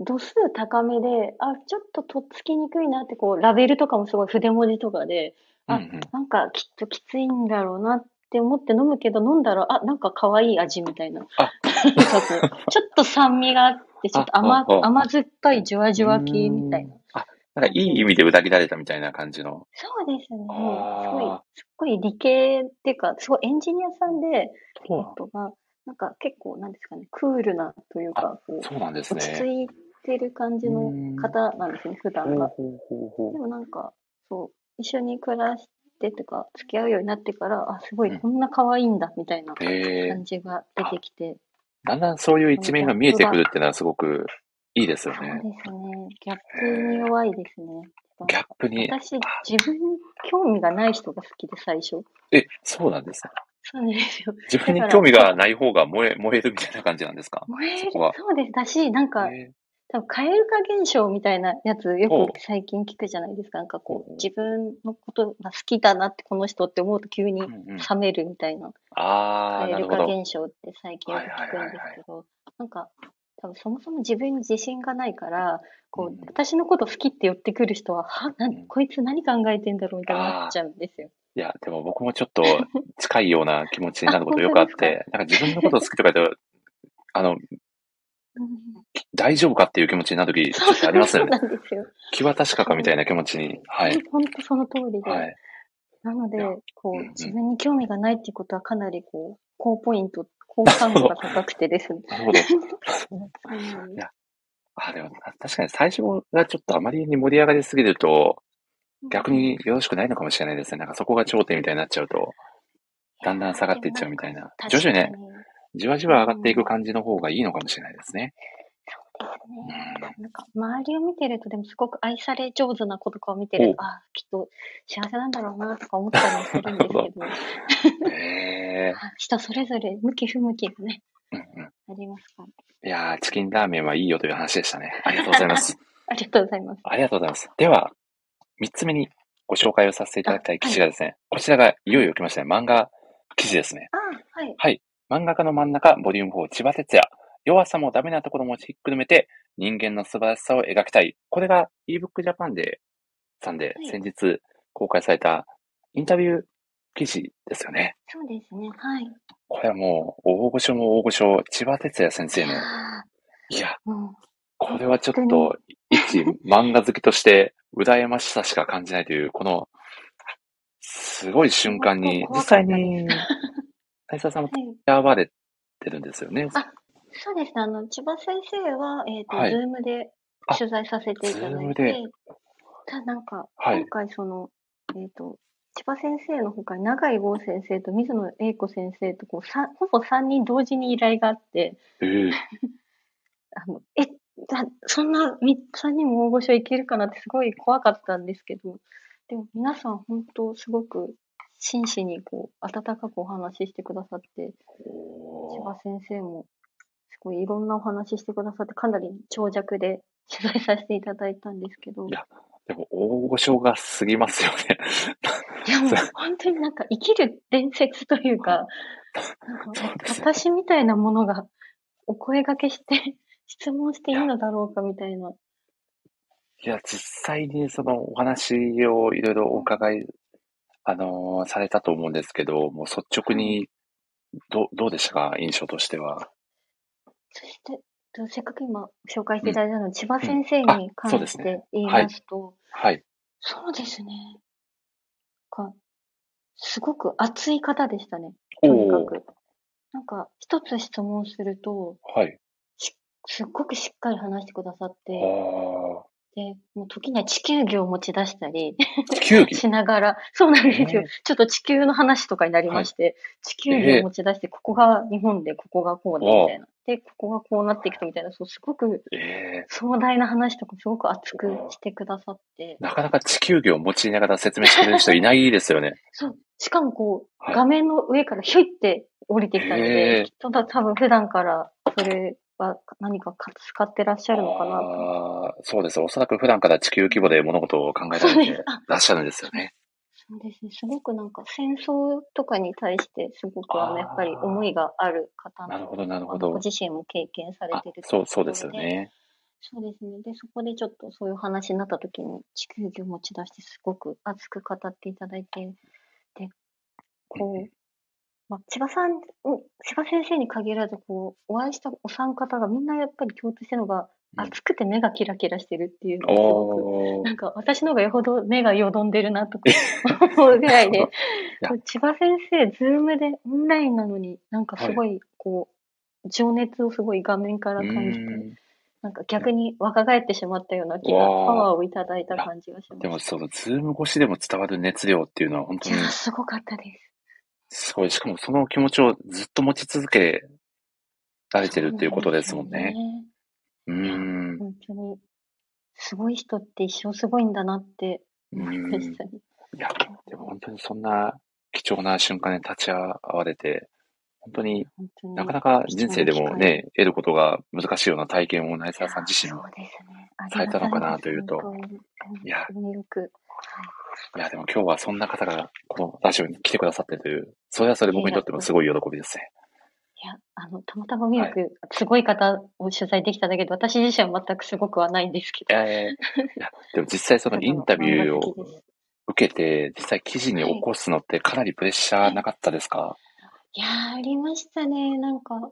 う、度数高めで、あ、ちょっととっつきにくいなって、こう、ラベルとかもすごい筆文字とかで、あうんうんなんかきっときついんだろうなって思って飲むけど、飲んだら、あ、なんか可愛い味みたいな。ちょっと酸味があって、ちょっと甘甘酸っぱいじゅわじゅわ系みたいな。あ、なんかいい意味で裏切られたみたいな感じの。そうですね。すごい、すっごい理系っていうか、すごいエンジニアさんで、そう夫が、なんか結構、なんですかね、クールなというか、こう、そうなんです落ちね。着いてる感じの方なんですね、普ほ段が。でもなんか、そう、一緒に暮らしてとか、付き合うようになってから、あ、すごうんい、こんな可愛いんだ、みたいな。感じが出てきて、だんだんそういう一面が見えてくるっていうのはすごくいいですよそうね。ですね。ギャップに弱いですね。ギャップに。私、自分に興味がない人が好きで、最初。え、そうなんですね。そうですよ。自分に興味がない方が燃え、燃えるみたいな感じなんですか？燃えるそ。そうです。だし、なんか、へ多分、蛙化現象みたいなやつ、よく最近聞くじゃないですか。なんかこほうう、自分のことが好きだなって、この人って思うと急に冷めるみたいな。ああ、なる蛙化。現象って最近よく聞くんですけど、なんか、多分そもそも自分に自信がないから、こうんう、私のこと好きって言ってくる人は、は、なうんこいつ何考えてんだろうみたいになっちゃうんですよ。いや、でも僕もちょっと 近いような気持ちになることよくあっ本て、なんか自分のこと好きとか言うと、あの、うん大丈夫かっていう気持ちになるとき、ちょっとありますよね。そうなんですよ。気は確かかみたいな気持ちに。はい。本当その通りで。はい。なのでこう、うんうん自分に興味がないっていうことはかなりこう、高ポイント、好感度が高くてですね。なるほど。うんやあ、でも確かに最初がちょっとあまりに盛り上がりすぎると、逆によろしくないのかもしれないですね。なんかそこが頂点みたいになっちゃうと、だんだん下がっていっちゃうみたいな。徐々にね、じわじわ上がっていく感じの方がいいのかもしれないですね。そうですね。なんか、周りを見てると、でもすごく愛され上手な子とかを見てると、あきっと幸せなんだろうなとか思ったりもするんですけど、人それぞれ向き不向きがね、うんうん。ありますから。いやー、チキンラーメンはいいよという話でしたね。ありがとうございます。ありがとうございます。ありがとうございます。では、三つ目にご紹介をさせていただきたい記事がですね、こちらがいよいよ来ましたね。漫画記事ですね。あはい。漫画家の真ん中、ボリューム4、千葉哲也。弱さもダメなところもひっくるめて、人間の素晴らしさを描きたい。これが ebook Japan で、さんではい先日公開されたインタビュー記事ですよね。そうですね。はい。これはもう、大御所も大御所、千葉哲也先生の、あいや、これはちょっと、一漫画好きとして、羨ましさしか感じないという、この、すごい瞬間に、実際に、大沢さんもれてるんですよね。あそうですね。あの、千葉先生は、えっ、と、はい。ズームであ取材させていただいてで、ただなんか、はい。今回その、えっ、と、千葉先生のほかに永井剛先生と水野英子先生とこうさほぼ3人同時に依頼があって、ええ。あの、え、だそんな3人も大御所いけるかなってすごい怖かったんですけど、でも皆さん本当すごく真摯にこう、温かくお話ししてくださって、千葉先生もすごいいろんなお話ししてくださって、かなり長尺で 取材させていただいたんですけど、いやでも、大御所が過ぎますよね。いやもう本当になんか生きる伝説というか、なんか私みたいなものがお声掛けして 質問していいのだろうかみたいな。いや、実際にそのお話をいろいろお伺い、あのーされたと思うんですけど、もう率直に、ど、どうでしたか？印象としては。そして、とせっかく今紹介していただいたの、千葉先生うんあに関しそうですねて言いますと、はい。そうですね。か、すごく熱い方でしたね。とにかく。なんか、一つ質問すると、はい。すっごくしっかり話してくださって、あで、もう時には地球儀を持ち出したりしながら、そうなんですよ。えーちょっと地球の話とかになりまして、地球儀を持ち出して、ここが日本で、ここがこうで、みたいな。で、ここがこうなっていくとみたいな、そう、すごくええ。壮大な話とかすごく熱くしてくださって、なかなか地球儀を用いながら説明してくれる人いないですよね。そう、しかもこう、はい。画面の上からひょいって降りてきたのへで、ーきっとだ多分普段からそれは何かか使ってらっしゃるのかなと。そうです。おそらく普段から地球規模で物事を考えられてあらっしゃるんですよね。そうですね。すごくなんか戦争とかに対してすごくあのやっぱり思いがある方なるほど、なるほあのごど。自身も経験されあてる、そう、そうですよね。そうですね。で、そこでちょっとそういう話になった時に地球儀を持ち出してすごく熱く語っていただいて、で、こう、まあ、千葉さん、うん千葉先生に限らず、こう、お会いしたお三方がみんなやっぱり共通してるのが、うん。熱くて目がキラキラしてるっていうのがすごく、なんか私の方がよほど目がよどんでるなとか 思うぐらいで、や。こう千葉先生、ズームでオンラインなのに、なんかすごい、こう、情熱をすごい画面からう感じて、なんか逆に若返ってしまったような気が、パワーをいただいた感じがしまでも、す。その、ズーム越しでも伝わる熱量っていうのは本当にいや、すごかったです。すごい。しかもその気持ちをずっと持ち続けられてるっていうことですもんね。うーん。本当に、すごい人って一生すごいんだなって思いましたね。いや、でも本当にそんな貴重な瞬間に立ち会われて、本当になかなか人生でもね、得ることが難しいような体験を成沢さん自身も。されたのかなというといやよく。いや、でも今日はそんな方がこのラジオに来てくださってるという、それはそれ僕にとってもすごい喜びですね。いや、あの、たまたまミルク、すごい方を取材できただけで、私自身は全くすごくはないんですけど。ええいや、でも実際そのインタビューを受けて、実際記事に起こすのってかなりプレッシャーなかったですか、いやー、ありましたね。なんか、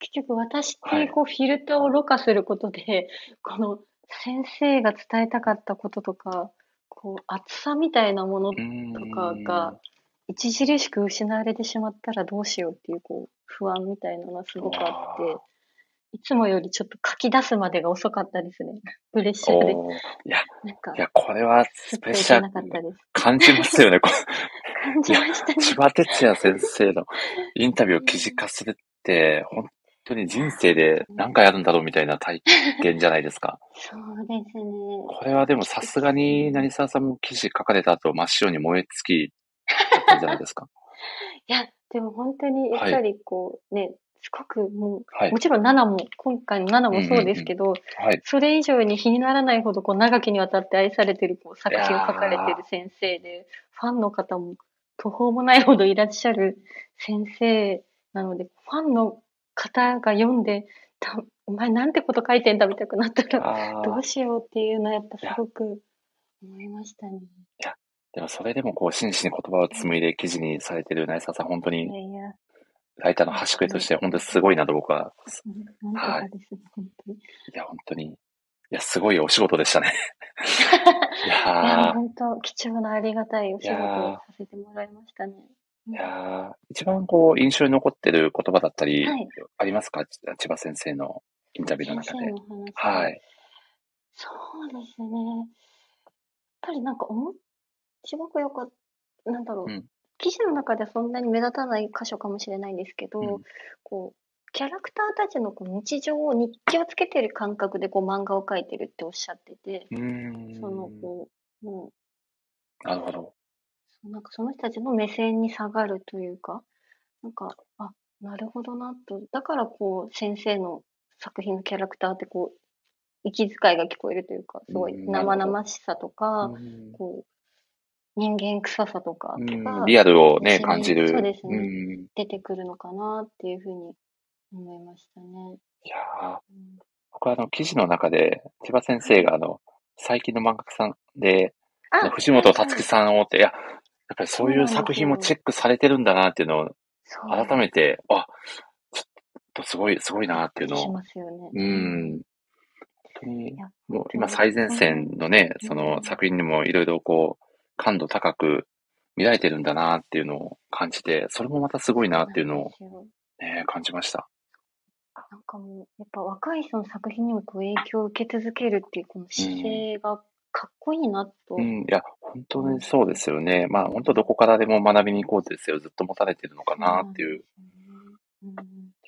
結局私っはいてこうフィルターをろ過することで、この先生が伝えたかったこととか、こう厚さみたいなものとかが著しく失われてしまったらどうしようっていうこう不安みたいなのがすごくあってあ、いつもよりちょっと書き出すまでが遅かったですね。プレッシャーで。いや、なんかい、や、これはプレッシャー。感じますよね。こ 感じましたね。千葉哲也先生のインタビューを記事化するって、本当に人生で何回あるんだろうみたいな体験じゃないですか。そうですね。これはでもさすがに成沢さんも記事書かれた後真っ白に燃え尽きたんじゃないですか。いや、でも本当にやっぱりこうね、すごくもう、はいも。ちろん7も、今回の7もそうですけど、はい。それ以上に日にならないほどこう長きにわたって愛されてるこう作品を書かれてる先生で、ファンの方も途方もないほどいらっしゃる先生なので、ファンの方が読んで、たお前なんてこと書いてんだみたいになったら、どう。しようっていうのはやっぱすごく思いましたね。でもそれでもこう真摯に言葉を紡いで記事にされてる成沢さん、本当にいやいや、ライターの端くれとして本当にすごいなと僕は。うんなんとかですね、本当に。いや、本当に。いや、すごいお仕事でしたね。いいや、本当貴重なありがたいお仕事をさせてもらいましたね。いやー一番こう、印象に残ってる言葉だったり、はいありますか？ち千葉先生のインタビューの中で。はい。そうですね。やっぱりなんか思っ、すごくよかった、なんだろう、うん記事の中ではそんなに目立たない箇所かもしれないんですけど、うんこう、キャラクターたちのこう日常を日記をつけてる感覚でこう漫画を描いてるっておっしゃってて、う。そのこう、もう、なるほど。なんかその人たちの目線に下がるというか、なんか、あ、なるほどなと。だからこう、先生の作品のキャラクターってこう、息遣いが聞こえるというか、すごい生々しさとか、うん。こう、人間臭さとかうん。がリアルをね、感じる。そうですね。ん。出てくるのかなっていうふうに思いましたね。いやー。うん。僕はあの、記事の中で、千葉先生があの、最近の漫画家さんで、あの藤本つ樹さんをって、いや、やっぱりそういう作品もチェックされてるんだなっていうのを、改めて、あ、ちょっとすごい、すごいなっていうのしを、ますよね。うん。本当にもう今最前線のね、うんその作品にもいろいろこう、感度高く見られてるんだなっていうのを感じて、それもまたすごいなっていうのをね、感じました。なんかもう、やっぱ若い人の作品にもこう影響を受け続けるっていうこの姿勢がかっこいいなと。うん、いや、本当にそうですよね。まあ本当どこからでも学びに行こうってですよ。ずっと持たれてるのかなっていう。うん。い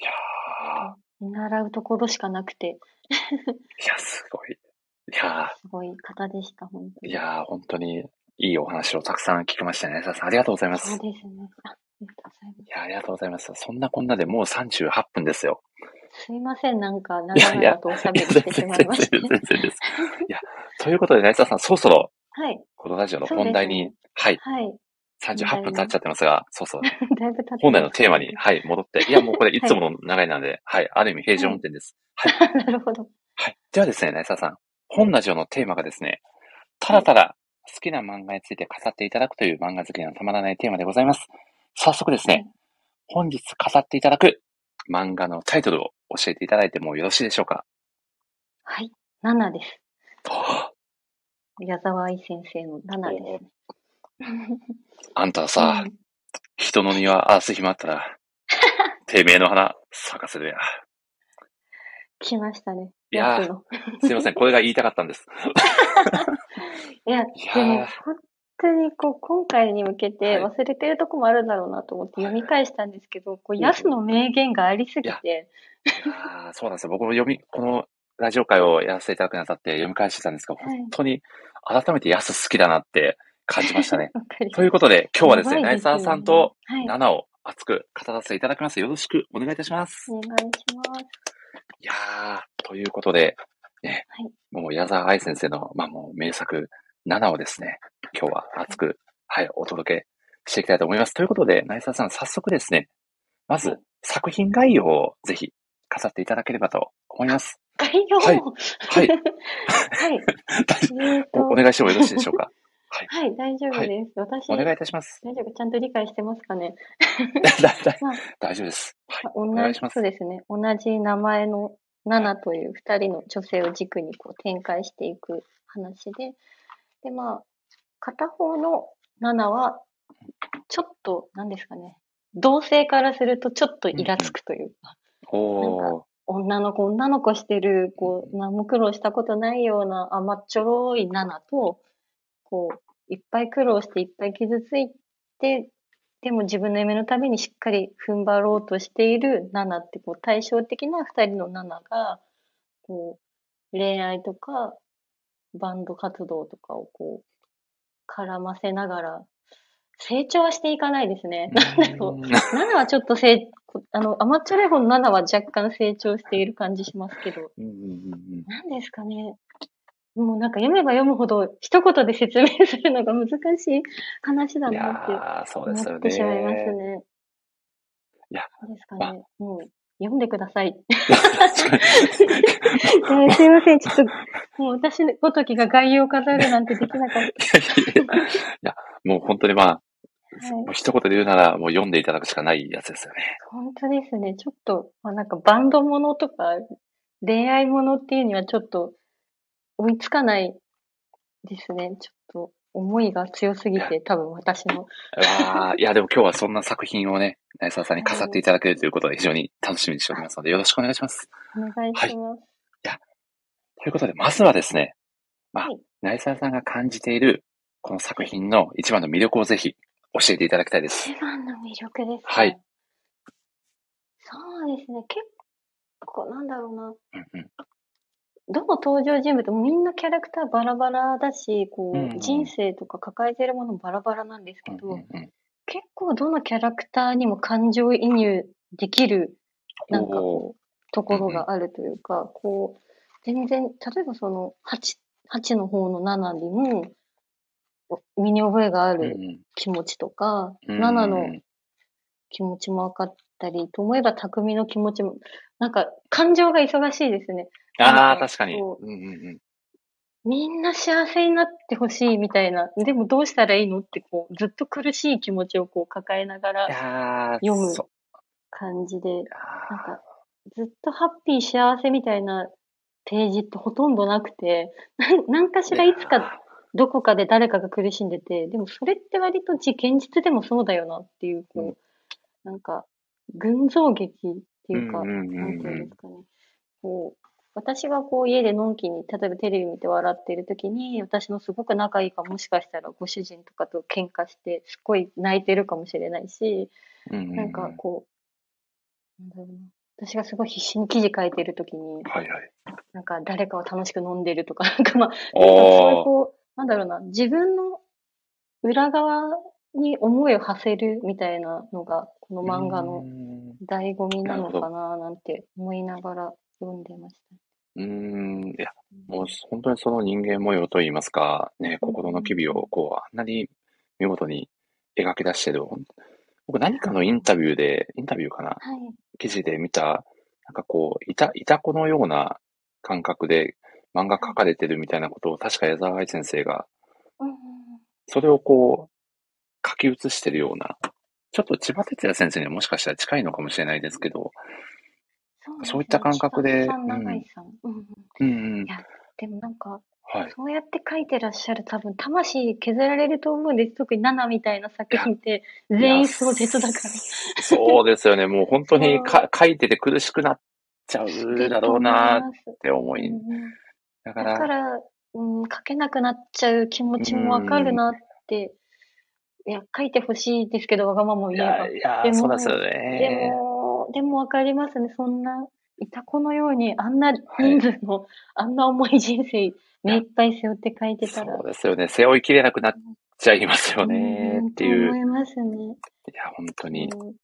や見習うところしかなくて、ー、いや、すごい。いやすごい方でした、本当ー、に。いやー、本当にいいお話をたくさん聞きましたね。さんありがとうございます。そういですね。あありがとうございます。や、ありがとうございます。そんなこんなでもう38分ですよ。すいません、なんか、長々とおしゃべりしてしまいまして。全然全然です。いや、ということで、成田さん、そろそろ、はい、このラジオの本題に、はい、はい。38分経っちゃってますが、そうそう、だいぶ経って本来のテーマに、はい、戻って、いや、もうこれ いつもの流れなんで、はい、ある意味平常運転です。はい、なるほど。はい。ではですね、成田さん、本ラジオのテーマがですね、ただただ好きな漫画について語っていただくという漫画好きにはたまらないテーマでございます。早速ですね、本日語っていただく漫画のタイトルを教えていただいてもよろしいでしょうか？はい、7です。あ矢沢愛先生の7ですね。あんたはさ、うん人の庭荒らす暇あったら、てめえの花咲かせるや。来ましたね。いやすいません、これが言いたかったんです。いや、でも、本当にこう、今回に向けてはい忘れてるとこもあるんだろうなと思ってはい読み返したんですけど、こう、うんヤスの名言がありすぎて、ああ、そうなんですよ。僕も読み、このラジオ会をやらせていただくにあたって読み返してたんですが、はい本当に改めてヤス好きだなって感じましたね。ということで、今日はですね、ナイサーさんとはい、ナナを熱く語らせていただきます。よろしくお願いいたします。お願いします。いやー、ということで、ね、はいもう矢沢愛先生の、まあもう名作、ナナをですね、今日は熱く、はい、お届けしていきたいと思います。ということで、ナイサーさん、早速ですね、まず、作品概要をぜひ語っていただければと思います。概要はいははい。い。えおお願いしてもよろしいでしょうか？はい。はい、大丈夫です。私、お願いいたします。大丈夫？ちゃんと理解してますかね？まあ大丈夫です。はい。同じお願いしますそうですね。同じ名前のナナという二人の女性を軸にこう展開していく話で、で、まあ、片方のナナは、ちょっと、何ですかね？同性からするとちょっとイラつくというか、おー。女の子、女の子してる、こう、何も苦労したことないような甘っちょろいナナと、こう、いっぱい苦労していっぱい傷ついて、でも自分の夢のためにしっかり踏ん張ろうとしているナナって、こう、対照的な二人のナナが、こう、恋愛とか、バンド活動とかをこう、絡ませながら、成長はしていかないですね。なんだろう。ナナはちょっと成、あの、甘っちょろい方のナナは若干成長している感じしますけど、何ですかね。もうなんか読めば読むほど一言で説明するのが難しい話だいなって思ってしまいますね。ね。いや、何ですかまね。もう読んでください。確かに えーすいません。ちょっと、もう私ごときが概要を飾るなんてできなかっ いや、もう本当にまあ、もう一言で言うなら、もう読んでいただくしかないやつですよね。本当ですね。ちょっと、まあ、なんかバンドものとか恋愛ものっていうにはちょっと追いつかないですね。ちょっと思いが強すぎて、多分私の。わーいや、でも今日はそんな作品をね、内沢さんに飾っていただけるということで非常に楽しみにしておりますので、よろしくお願いします。お願いします。ということで、まずはですね、まあはい、内沢さんが感じているこの作品の一番の魅力をぜひ教えていただきたいです。一番の魅力ですかはい。そうですね。結構、なんだろうな。うんうんどの登場人物もみんなキャラクターバラバラだし、こう、うんうん人生とか抱えてるものもバラバラなんですけど、うんうんうん結構どのキャラクターにも感情移入できる、なんかこう、ところがあるというか、こう、全然、例えばその、8、8の方の7にも、身に覚えがあうんるうん。気持ちとか、うん7の気持ちも分かったり、と思えば匠の気持ちも、なんか感情が忙しいですね。ああ、確かに。こうんうんうん。みんな幸せになってほしいみたいな、でもどうしたらいいのってこう、ずっと苦しい気持ちをこう抱えながいら読むそ。感じで、なんあかずっとハッピー幸せみたいなページってほとんどなくて、なんなんかしらいつかどこかで誰かが苦しんでて、でもそれって割とじ現実でもそうだよなっていう、こう、うんなんか、群像劇っていうか、なんていうんですかね。こう、私がこう家でのんきに、例えばテレビ見て笑っている時に、私のすごく仲いいかもしかしたらご主人とかと喧嘩して、すっごい泣いてるかもしれないし、なんかこう、なんだろうな。私がすごい必死に記事書いてる時に、はいはい。なんか誰かを楽しく飲んでるとか、なんかまあ、そういう。こう、なんだろうな、自分の裏側に思いを馳せるみたいなのが、この漫画うのん醍醐味なのかななんて思いながら読んでましうーん、いや、た。もう本当にその人間模様といいますか、ね、心の機微をこう、あんなに見事に描き出してる。僕何かのインタビューで、インタビューかな？はい。記事で見た、なんかこう、いた、いた子のような感覚で漫画描かれてるみたいなことを確か矢沢愛先生が、それをこう、書き写してるような、ちょっと千葉哲也先生にはもしかしたら近いのかもしれないですけど、そういった感覚ででもなんか、はい。そうやって書いてらっしゃる多分、魂削られると思うんです。特にナナみたいな作品って、全員壮絶だから。そうですよね。もう本当にか 書いてて苦しくなっちゃうだろうなって思いうんうんなが、だからら、うん、書けなくなっちゃう気持ちもわかるなって、いや、書いてほしいですけど、わがままをい言えばや、。いやで、もそうですよでね。も、でもわかりますね。そんな、いた子のように、あんな人数の、あんな重い人生、目いっぱい背負って書いてたら。そうですよね。背負いきれなくなっちゃいますよねうんっていう。思いますね。や、本当に。うん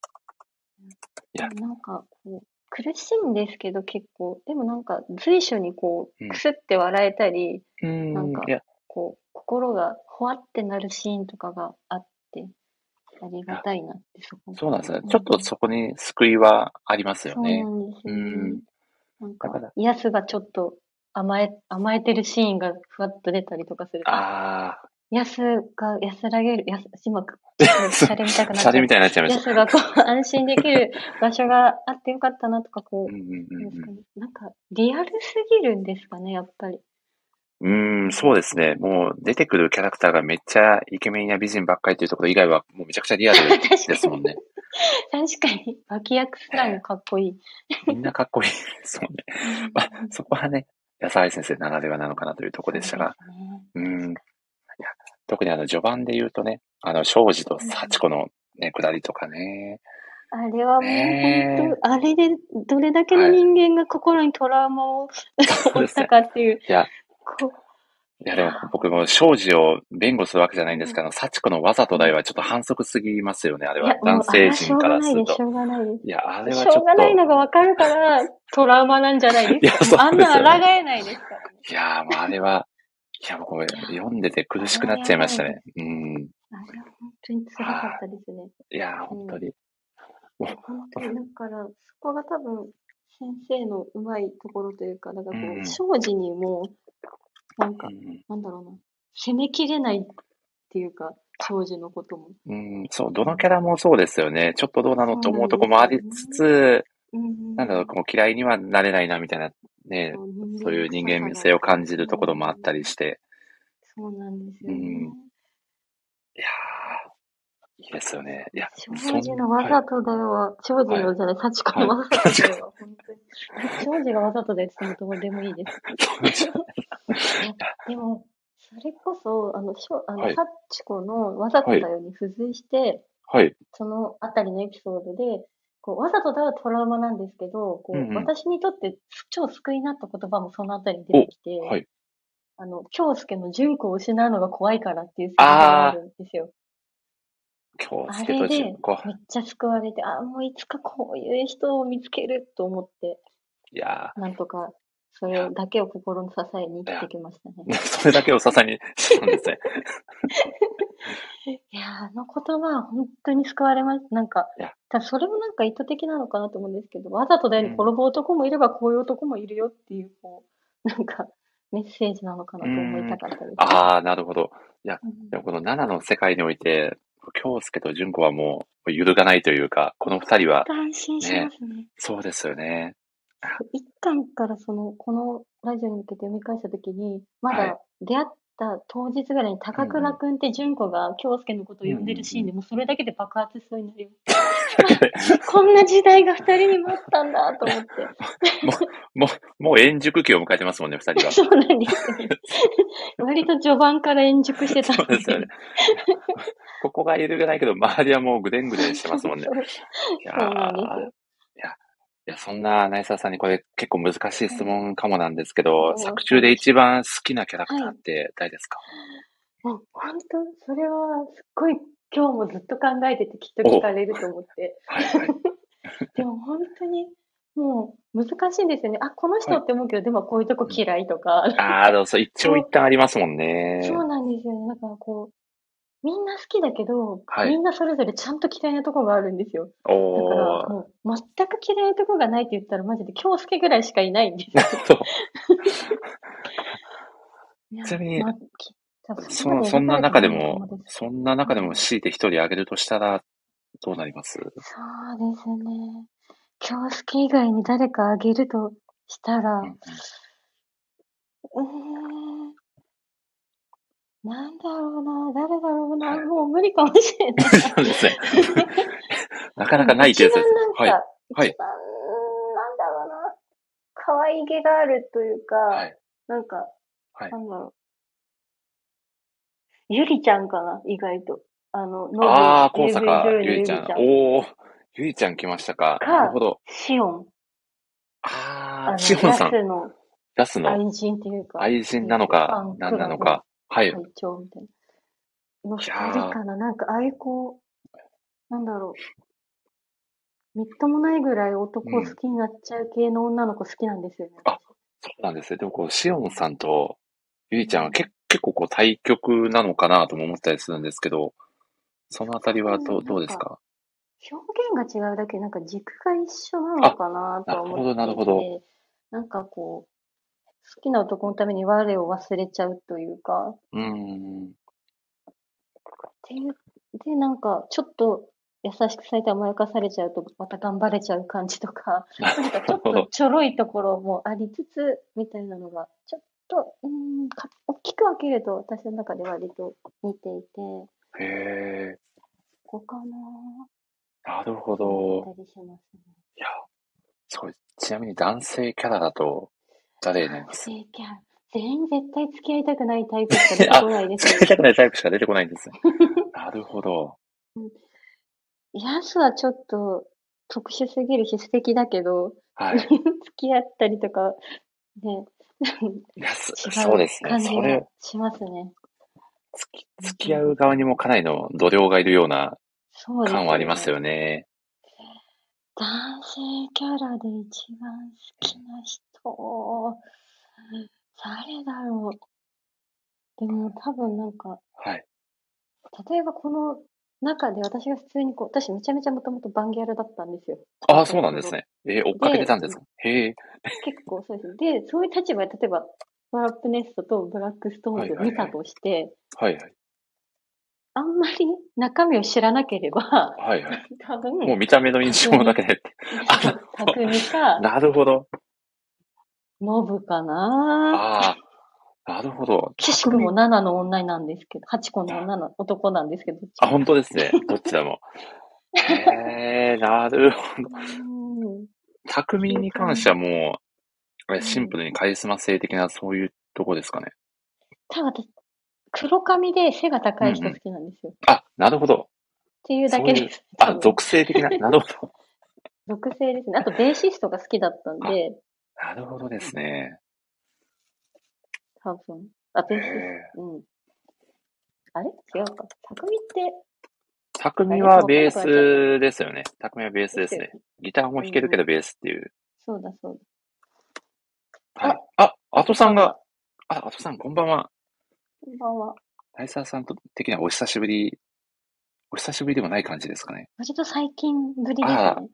やなんか、こう、苦しいんですけど結構、でもなんか随所にこうくすって笑えたり、うん。なんかこう、心がほわってなるシーンとかがあって、ありがたいなってそこそうなんですね。ちょっとそこに救いはありますよそうねな。んですよね。うん。なんだから。か、イヤスがちょっと甘え、甘えてるシーンがふわっと出たりとかすると、ああ、安が安らげる、安、今、シャレみたくなっちゃうシャレみたいになっちゃいました。安がこう、安心できる場所があってよかったなとか、こう、うんうんうんなんかね。なんか、リアルすぎるんですかね、やっぱり。うん、そうですね。もう出てくるキャラクターがめっちゃイケメンや美人ばっかりというところ以外はもうめちゃくちゃリアルですもんね。確かに、脇役すらもかっこいい。みんなかっこいいですもんね。まあ、そこはね、安原先生ならではなのかなというところでしたが、そうねうん。特にあの序盤で言うとね、あの、庄司と幸子のね、下りとかね。あれはもう本当、あれでどれだけの人間が心にトラウマを負ったかっていう。いや、いやでも僕も庄司を弁護するわけじゃないんですけど、幸子のわざと代はちょっと反則すぎますよね、あれは。男性陣からするとしょ。うがないです、いや、あれしょうがないです。しょうがはちょっと。ないのがわかるから、トラウマなんじゃないですか。いやそうあんな抗えないですからね。いやー、もうあれは、いや、僕も読んでて苦しくなっちゃいましたね。うん。あれは本当に辛かったですね。いやー、本当に。本当に、だから、そこが多分、先生のうまいところというか、だからこうんう、庄司にも、なんかう、んなんだろうな、攻めきれないっていうか、庄司のことも。うん、そう、どのキャラもそうですよね。ちょっとどうなのって思うとこもありつつ、うんなんだろう、もう嫌いにはなれないな、みたいな、ね、そういう人間性を感じるところもあったりして。そうなんですよね。うんいやー、いいですよね。いや、庄司のわざとだよは、庄司のじゃない、幸子のわざとだよ当に。庄司がわざとだよってどうでもいいです。でも、それこそ、あの、しょあの、はい幸子のわざとだよに付随して、はい。そのあたりのエピソードで、こうわざとだはトラウマなんですけど、こう、うんうん私にとって超救いになった言葉もそのあたりに出てきて、はい。あの、京介の純子を失うのが怖いからっていうセリフがあるんですよ。今日、あれで助と純子。めっちゃ救われて、あ、もういつかこういう人を見つけると思って、いやなんとか、それだけを心の支えに生きてきましたね。ー、それだけを支えにしたんですね。いやー、あの言葉は本当に救われました。なんかいや、ただそれもなんか意図的なのかなと思うんですけど、わざとだよに転ぶ男もいればこういう男もいるよっていう、こう、なんかメッセージなのかなと思いたかったです。あー、なるほど。うんでもこの7の世界において、京介と純子はもう揺るがないというか、この二人は、安心しますね。そうですよね。一巻からその、このラジオに向けて読み返したときに、まはいだ出会った当日ぐらいに高倉くんって純子が京介のことを呼んでるシーンでもうそれだけで爆発しそうになります。こんな時代が二人にもあったんだと思って。もう、もう円熟期を迎えてますもんね、二人は。そうなんですよね。割と序盤から円熟してたんですよね。ここが揺るがないけど、周りはもうぐでんぐでんしてますもんね。そういやそうなんですーよ。いや、いや、そんな、内沢さんにこれ結構難しい質問かもなんですけど、うん作中で一番好きなキャラクターって誰ですか、もう本当、それはすっごい今日もずっと考えててきっと聞かれると思って。はい、はい。でも本当にもう難しいんですよね。あ、この人って思うけど、でもこういうとこ嫌いとか。ああ、でもそう、一長一短ありますもんね。そうなんですよね。だからこう、みんな好きだけど、はいみんなそれぞれちゃんと嫌いなとこがあるんですよ。だからおー。もう全く嫌いなとこがないって言ったらマジで京介ぐらいしかいないんですよ。そういやちなみにまあき多分その、そんな中でもそう、ですそんな中でも強いて一人挙げるとしたら、どうなります？そうですね。京介以外に誰かあげるとしたら、うん。なんだろうな、誰だろうな、はいもう無理かもしれない。そうですね。なかなかないケースです。はい。はい一番、なんだろうな、可愛げがあるというか、はい。なんか、はいなんだろう。ゆりちゃんかな、意外と。あの、ノブああ、高 AV 坂女優のゆいちゃん。おおゆいちゃん来ましたか。かなるほど。シオン。ああ、あの、しおんさん。ヤスのラスの愛人っていうか、愛人なのか、何なのか。はい。会長みたいな。の二人かななんか、ああいうこう、なんだろう。みっともないぐらい男を好きになっちゃう系の女の子好きなんですよね。あそうなんですね。でもこう、しおんさんとゆいちゃんは結結構こう対局なのかなとも思ったりするんですけど、そのあたりはどうどうですか？表現が違うだけでなんか軸が一緒なのかなとは思ってなるほどなるほなんかこう、好きな男のために我を忘れちゃうというか、うーん。ていう、で、なんか、ちょっと優しくされて甘やかされちゃうと、また頑張れちゃう感じとか、なんかちょっとちょろいところもありつつ、みたいなのが、ちょっと、うん、か大きく分けると私の中で割と似ていて、へえ、ここかな。なるほぁ、ど。いや、そう、ちなみに男性キャラだと誰になります男性キャラ、全員絶対付き合いたくないタイプしか出てこないです使 いたくないタイプしか出てこないんですね。なるほど。ヤスはちょっと特殊すぎるし素敵だけど、はい。付き合ったりとか、ね、いや、そ違そうですね。それが、しますね。付き付き合う側にもかなりの度量がいるような感はありますよね。男性キャラで一番好きな人、誰だろう。でも多分なんか、はい。例えばこの中で私が普通にこう、私めちゃめちゃもともとバンギャルだったんですよ。ああ、そうなんですね。えー追っかけてたんですか？へえ。結構そうです。で、そういう立場で、例えば、トラップネストとブラックストーンズを見たとして、はいはい。あんまり中身を知らなければ、はいはい。多分、もう見た目の印象だけでって。タクミか、なるほど。ノブかなああ、なるほど。くしくもナナの女なんですけど、ハチ子の女の男なんですけど、あ、も本当ですね。どっちだも。へえ、なるほど。うん匠に関してはもう、シンプルにカリスマ性的なそういうとこですかね。ただ私、黒髪で背が高い人好きなんですよ。っあ、なるほど。ていうだけです。あ、属性的な。なるほど。属性ですね。あと、ベーシストが好きだったんで、なるほどですね。多分。あ、ベへーシスえ。ト。うん。あれ？違うか。匠って、匠はベースですよね。匠はベースですね。ギターも弾けるけどベースっていう。そうだそうはい。あ、アトさんが、あ、アトさんこんばんは。だ。こんばんは。大沢さんと的にはお久しぶり、お久しぶりでもない感じですかね。割と最近ぶりですあね。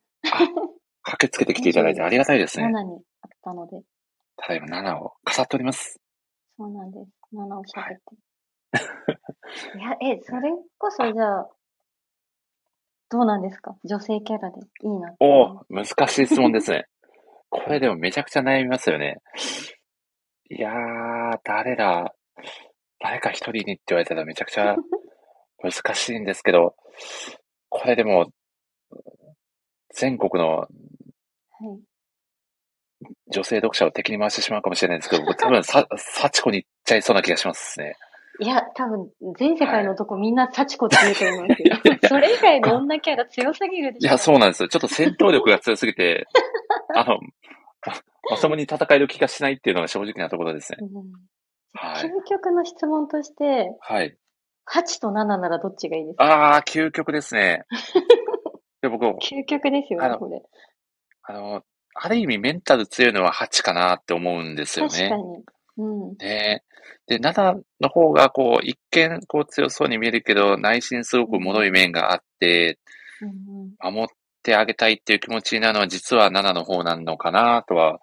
駆けつけてきていただいて ありがたいですね。7にあったので、ただいま7を飾っております。そうなんです。7を喋って。いや、え、それこそじゃあ、どうなんですか？女性キャラでいいなお思お難しい質問ですね。これでもめちゃくちゃ悩みますよね。いやー、誰だ？誰か一人にって言われたらめちゃくちゃ難しいんですけど、これでも、全国の。女性読者を敵に回してしまうかもしれないんですけど、僕多分さ、幸子に行っちゃいそうな気がしますね。いや、多分、全世界の男みんな幸子って言うと思いますよ。それ以外の女キャラ強すぎるでしょ。いや、そうなんですよ。ちょっと戦闘力が強すぎて、あの、まともに戦える気がしないっていうのが正直なところですね。うんはい。究極の質問として、はい。8と7ならどっちがいいですか？あー、究極ですね。で僕、究極ですよね、あのこれ。あの、ある意味メンタル強いのは8かなって思うんですよね。確かに。うん。ねで、7の方が、こう、一見、こう強そうに見えるけど、内心すごく脆い面があって、うんうん、守ってあげたいっていう気持ちになるのは、実は7の方なのかなとは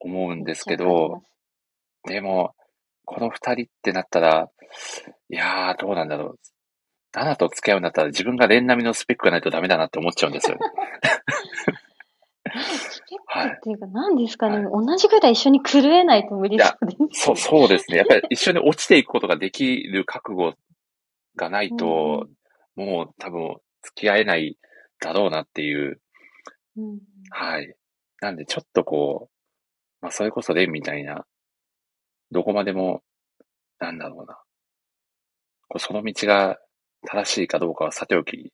思うんですけど、でも、この二人ってなったら、いやー、どうなんだろう。7と付き合うんだったら自分がレン並みのスペックがないとダメだなって思っちゃうんですよね。スペックっていうか、何ですかね、同じぐらい一緒に狂えないと無理そうです。そう、そうですね。やっぱり一緒に落ちていくことができる覚悟がないと、もう多分付き合えないだろうなっていう。うん、はい。なんでちょっとこう、まあそれこそレンみたいな、どこまでも、なんだろうな。こうその道が正しいかどうかはさておき、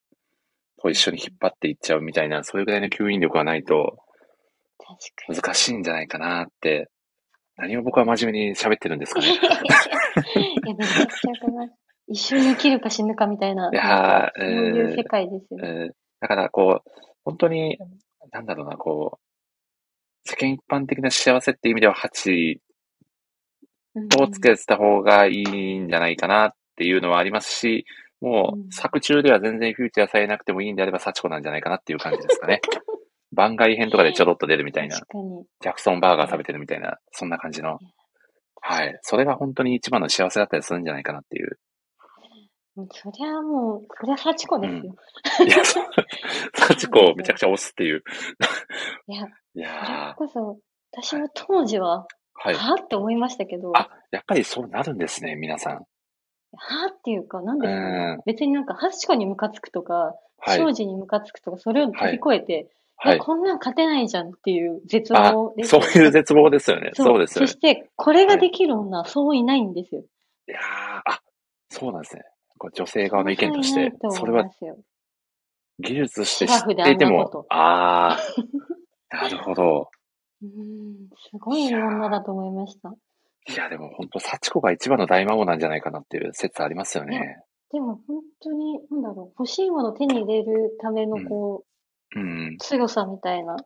こう一緒に引っ張っていっちゃうみたいな、それぐらいの吸引力がないと。難しいんじゃないかなって、何を僕は真面目に喋ってるんですかね。いや、めちゃ。一緒に生きるか死ぬかみたいな、いやそうえーいう世界ですよね。えーだからこう、本当に、なんだろうな、こう、世間一般的な幸せっていう意味では8をつけてた方がいいんじゃないかなっていうのはありますし、もう作中では全然フューチャーされなくてもいいんであれば幸子なんじゃないかなっていう感じですかね。番外編とかでちょろっと出るみたいな。ジャクソンバーガー食べてるみたいな、そんな感じの。はい。それが本当に一番の幸せだったりするんじゃないかなっていう。そりゃもう、そりゃ幸子ですよ。いや、幸子をめちゃくちゃ押すっていう。いや、いそれこそ、私も当時は、はい。はぁって思いましたけど、はあ、やっぱりそうなるんですね、皆さん。ぁっていうか、なんですかうねん。別になんか、幸子にムカつくとか、はい。庄司にムカつくとか、それを飛び越えて、はいえ。こんなん勝てないじゃんっていう絶あ望、ですそういう絶望ですよね。そうですよねそ。して、これができる女はそういないんですよ。いやーあ、そうなんですね。女性側の意見としてそれは思いますよ。技術として知っていてもああ、なるほど。うーん、すごい女だと思いました。いや、でも本当、幸子が一番の大魔王なんじゃないかなっていう説ありますよね。でも本当に、なんだろう、欲しいものを手に入れるためのこう、うん。強さみたいな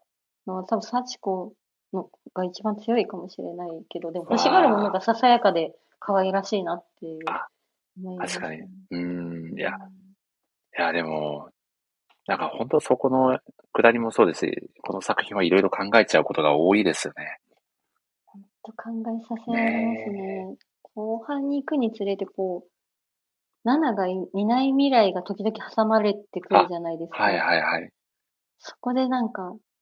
のは多分幸子のが一番強いかもしれないけど、でも欲しがるものがささやかで可愛らしいなっていうあ思いましたね。確かに。うん。いや、いうんや、でも、なんか本当そこのくだりもそうですし、この作品はいろいろ考えちゃうことが多いですよね。と考えさせられますね。後半に行くにつれて、こう、ナナがいいない未来が時々挟まれてくるじゃないですか。はいはいはい。そこでなんか、え、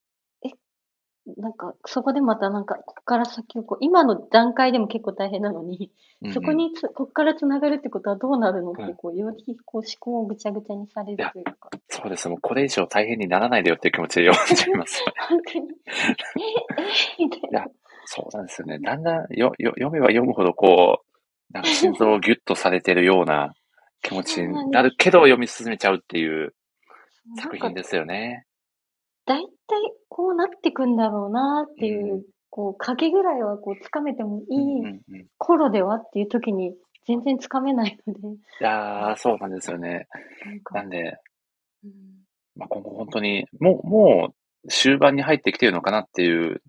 なんか、そこでまたなんか、ここから先をこう、今の段階でも結構大変なのに、うんうんそこにつ、ここから繋がるってことはどうなるのってうん、こう、よりこう思考をぐちゃぐちゃにされるというか、そうです。もうこれ以上大変にならないでよっていう気持ちで読んじゃいます。本当に、え、え、みたいな。そうなんですよね。だんだんよよ読めば読むほどこう、なんか心臓をギュッとされてるような気持ちになるけど読み進めちゃうっていう作品ですよね。大体こうなってくんだろうなっていう、うん。こう、影ぐらいはこう、つかめてもいい頃ではっていう時に、全然つかめないので、やー、そうなんですよね。なんで、うん。まあ、今後本当に、もう、もう終盤に入ってきてるのかなっていう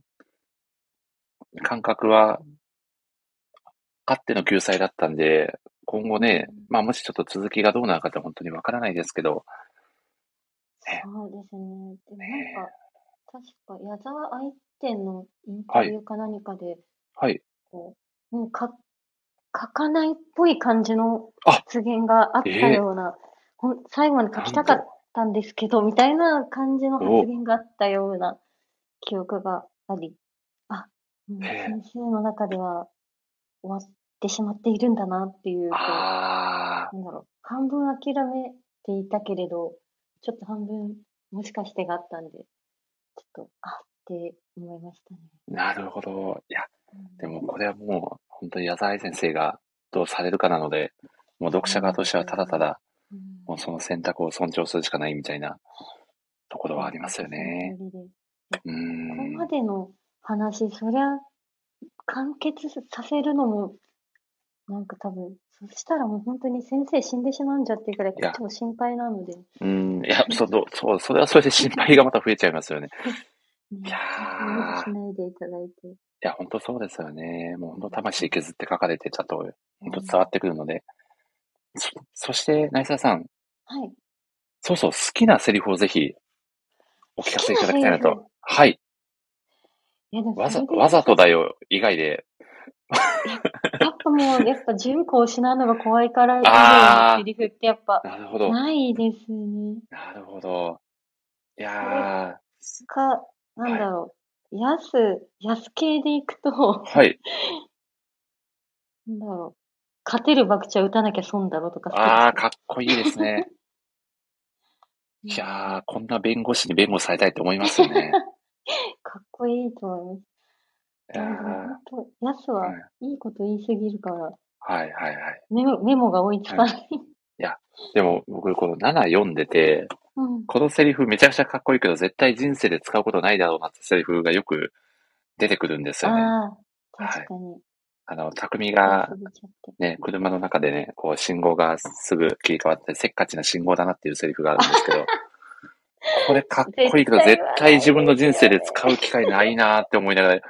感覚は、あっての救済だったんで、今後ね、まあもしちょっと続きがどうなるかって本当にわからないですけど、ねそうですね。でもねなんか、確か矢沢愛店のインタビューか何かで、はい。こう、もうか、書かないっぽい感じのあ。発言があったような、ほん最後まで書きたかったんですけど、みたいな感じの発言があったような記憶があり、あ、うんへえ先生の中では終わってしまっているんだなっていう、こうあなんだろう、半分諦めていたけれど、ちょっと半分もしかしてがあったんで、ちょっと、あって思いましたね。ー、なるほど。いや、うんでもこれはもう、本当に矢沢愛先生がどうされるかなので、もう読者側としてはただただ、うんもうその選択を尊重するしかないみたいなところはありますよね。うここーん。までの話、そりゃ、完結させるのも、なんか多分、そしたらもう本当に先生死んでしまうんじゃっていうくらい、こっちも心配なので、うん。いや、そう、そう、それはそれで心配がまた増えちゃいますよね。ねいやーしないでいただいて。いや、本当そうですよね。もう本当魂削って書かれてちゃんと、本当伝わってくるので。そ、そして、ナイサーさん、はい。そうそう、好きなセリフをぜひ、お聞かせいただきたいなと。はい。いわざ、わざとだよ、以外で。やっぱもう、やっぱ純子を失うのが怖いから以上セリフってやっぱなるほど。ないですね。なるほど。いやか、なんだろう。安、安系でいくと、ー、はい。なんだろう。勝てる博打打たなきゃ損だろとかああ、かかっこいいですね。いやー、こんな弁護士に弁護されたいと思いますよね。かっこいいと思います。いやー本当、安ははいいいこと言いすぎるから、はいはいはい。メモメモが追いつか？ない。でも、僕、この7読んでて、うん。このセリフめちゃくちゃかっこいいけど、絶対人生で使うことないだろうなってセリフがよく出てくるんですよね。ああ、確かに。あの、匠がね、車の中でね、こう信号がすぐ切り替わって、せっかちな信号だなっていうセリフがあるんですけど、これかっこいいけど、絶絶対自分の人生で使う機会ないなーって思いながら、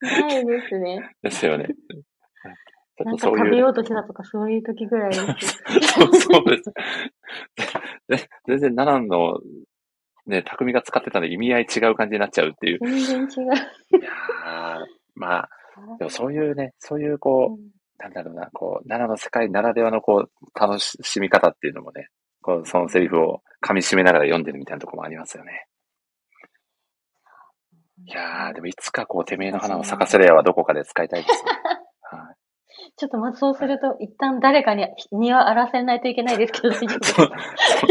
ないですね。ですよね。ちょなんっとそういう、か食べようとしたとかそういう時ぐらいです。そうそうです。で全然、ナナンの、ね、匠が使ってたの意味合い違う感じになっちゃうっていう。全然違う。いやーまあ、でもそういうね、そういうこう、なんだろうな、こう、奈良の世界ならではのこう、楽しみ方っていうのもね、こう、そのセリフを噛み締めながら読んでるみたいなところもありますよね。いやー、でもいつかこう、てめえの花を咲かせればどこかで使いたいですね。はい。ちょっとまずそうすると、一旦誰かに庭荒らせないといけないですけど、そうか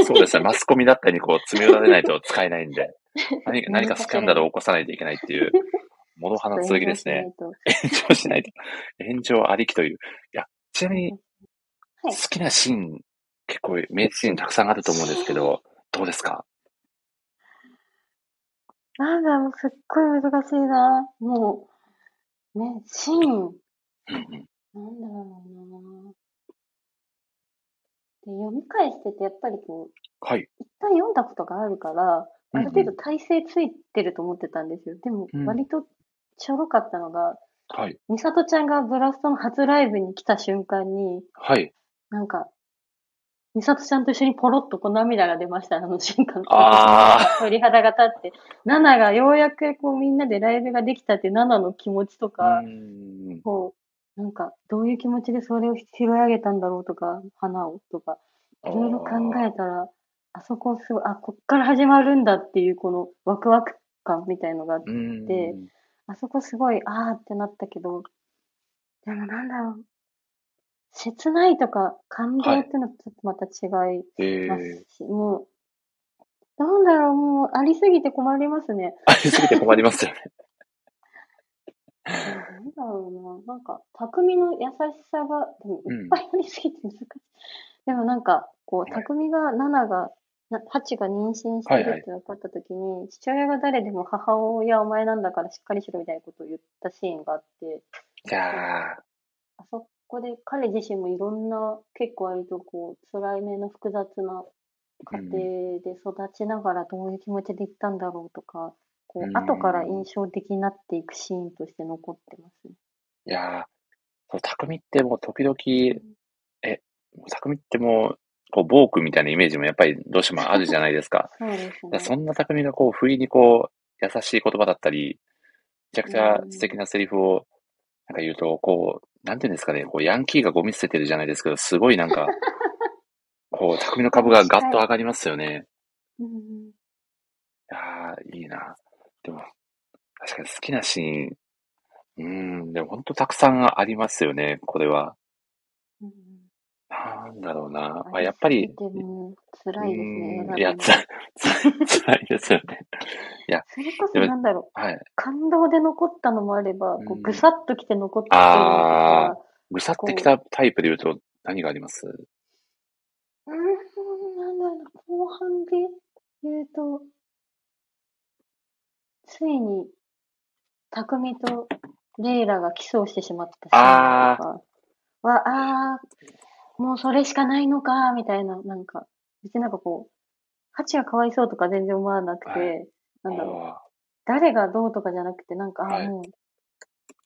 そうですね。マスコミだったりにこう、詰め寄られないと使えないんで、何か何かスキャンダルを起こさないといけないっていう、諸刃の剣ですね。炎上しないと。炎上ありきという。いや、ちなみに、はい好きなシーン、結構名シーンたくさんあると思うんですけど、どうですか？となんだろう、すっごい難しいな。もう、ね、シーン、うんうん。なんだろうな。で、読み返してて、やっぱりこう、はい。一旦読んだことがあるから、ある程度体勢ついてると思ってたんですよ。でもうん、割とちょろかったのが、はい。みさとちゃんがブラストの初ライブに来た瞬間に、はい。なんか、みさとちゃんと一緒にポロッとこう涙が出ました、あの瞬間。あ鳥肌が立って。ナナがようやくこうみんなでライブができたってナナの気持ちとー。かう。こう、なんか、どういう気持ちでそれを拾い上げたんだろうとか、花をとか、いろいろ考えたら、あそこすごい、あ、こっから始まるんだっていうこのワクワク感みたいのがあってあそこすごい、あーってなったけど、でもなんだろう。切ないとか感動っていうのとちょっとまた違いえまー。すし、もう、なんだろう、もう、ありすぎて困りますね。ありすぎて困りますよね。なんだろうな。なんか、匠の優しさが、でもうんいっぱいありすぎて難しい。でもなんか、こう、はい匠が、ナナが、なハチが妊娠してはいはいるって分かった時に、父親が誰でも母親はお前なんだからしっかりしろみたいなことを言ったシーンがあって、いやあそこで彼自身もいろんな、結構割とこう、辛い目の複雑な家庭で育ちながらどういう気持ちで言ったんだろうとか、こう後から印象的になっていくシーンとして残ってますね。ー、いやー、そう、匠ってもう時々、え、匠ってもう、こう、暴君みたいなイメージもやっぱりどうしてもあるじゃないですか。そうですだからね。そんな匠がこう、不意にこう、優しい言葉だったり、めちゃくちゃ素敵なセリフを、なんか言うと、こう、なんていうんですかね、こう、ヤンキーがゴミ捨ててるじゃないですけど、すごいなんか、こう、匠の株がガッと上がりますよね。うんうんいやー、いいな。でも、確かに好きなシーン、うーん、でも本当たくさんありますよね、これは。なんだろうな。まあ、やっぱり、でも、辛いですね。うーんいや、つ、つ、辛いですよね。それこそなんだろう、はい。感動で残ったのもあれば、こうぐさっときて残ってるのとあか、ぐさってきたタイプで言うと何があります？うーん、なんだろう、後半で言うと、ついに、匠とレイラがキスをしてしまったシーンとかは、あー、もうそれしかないのか、みたいな、なんか、別になんかこう、ハチがかわいそうとか全然思わなくて、はいなんだろう、あ誰がどうとかじゃなくて、なんか、あはいもう、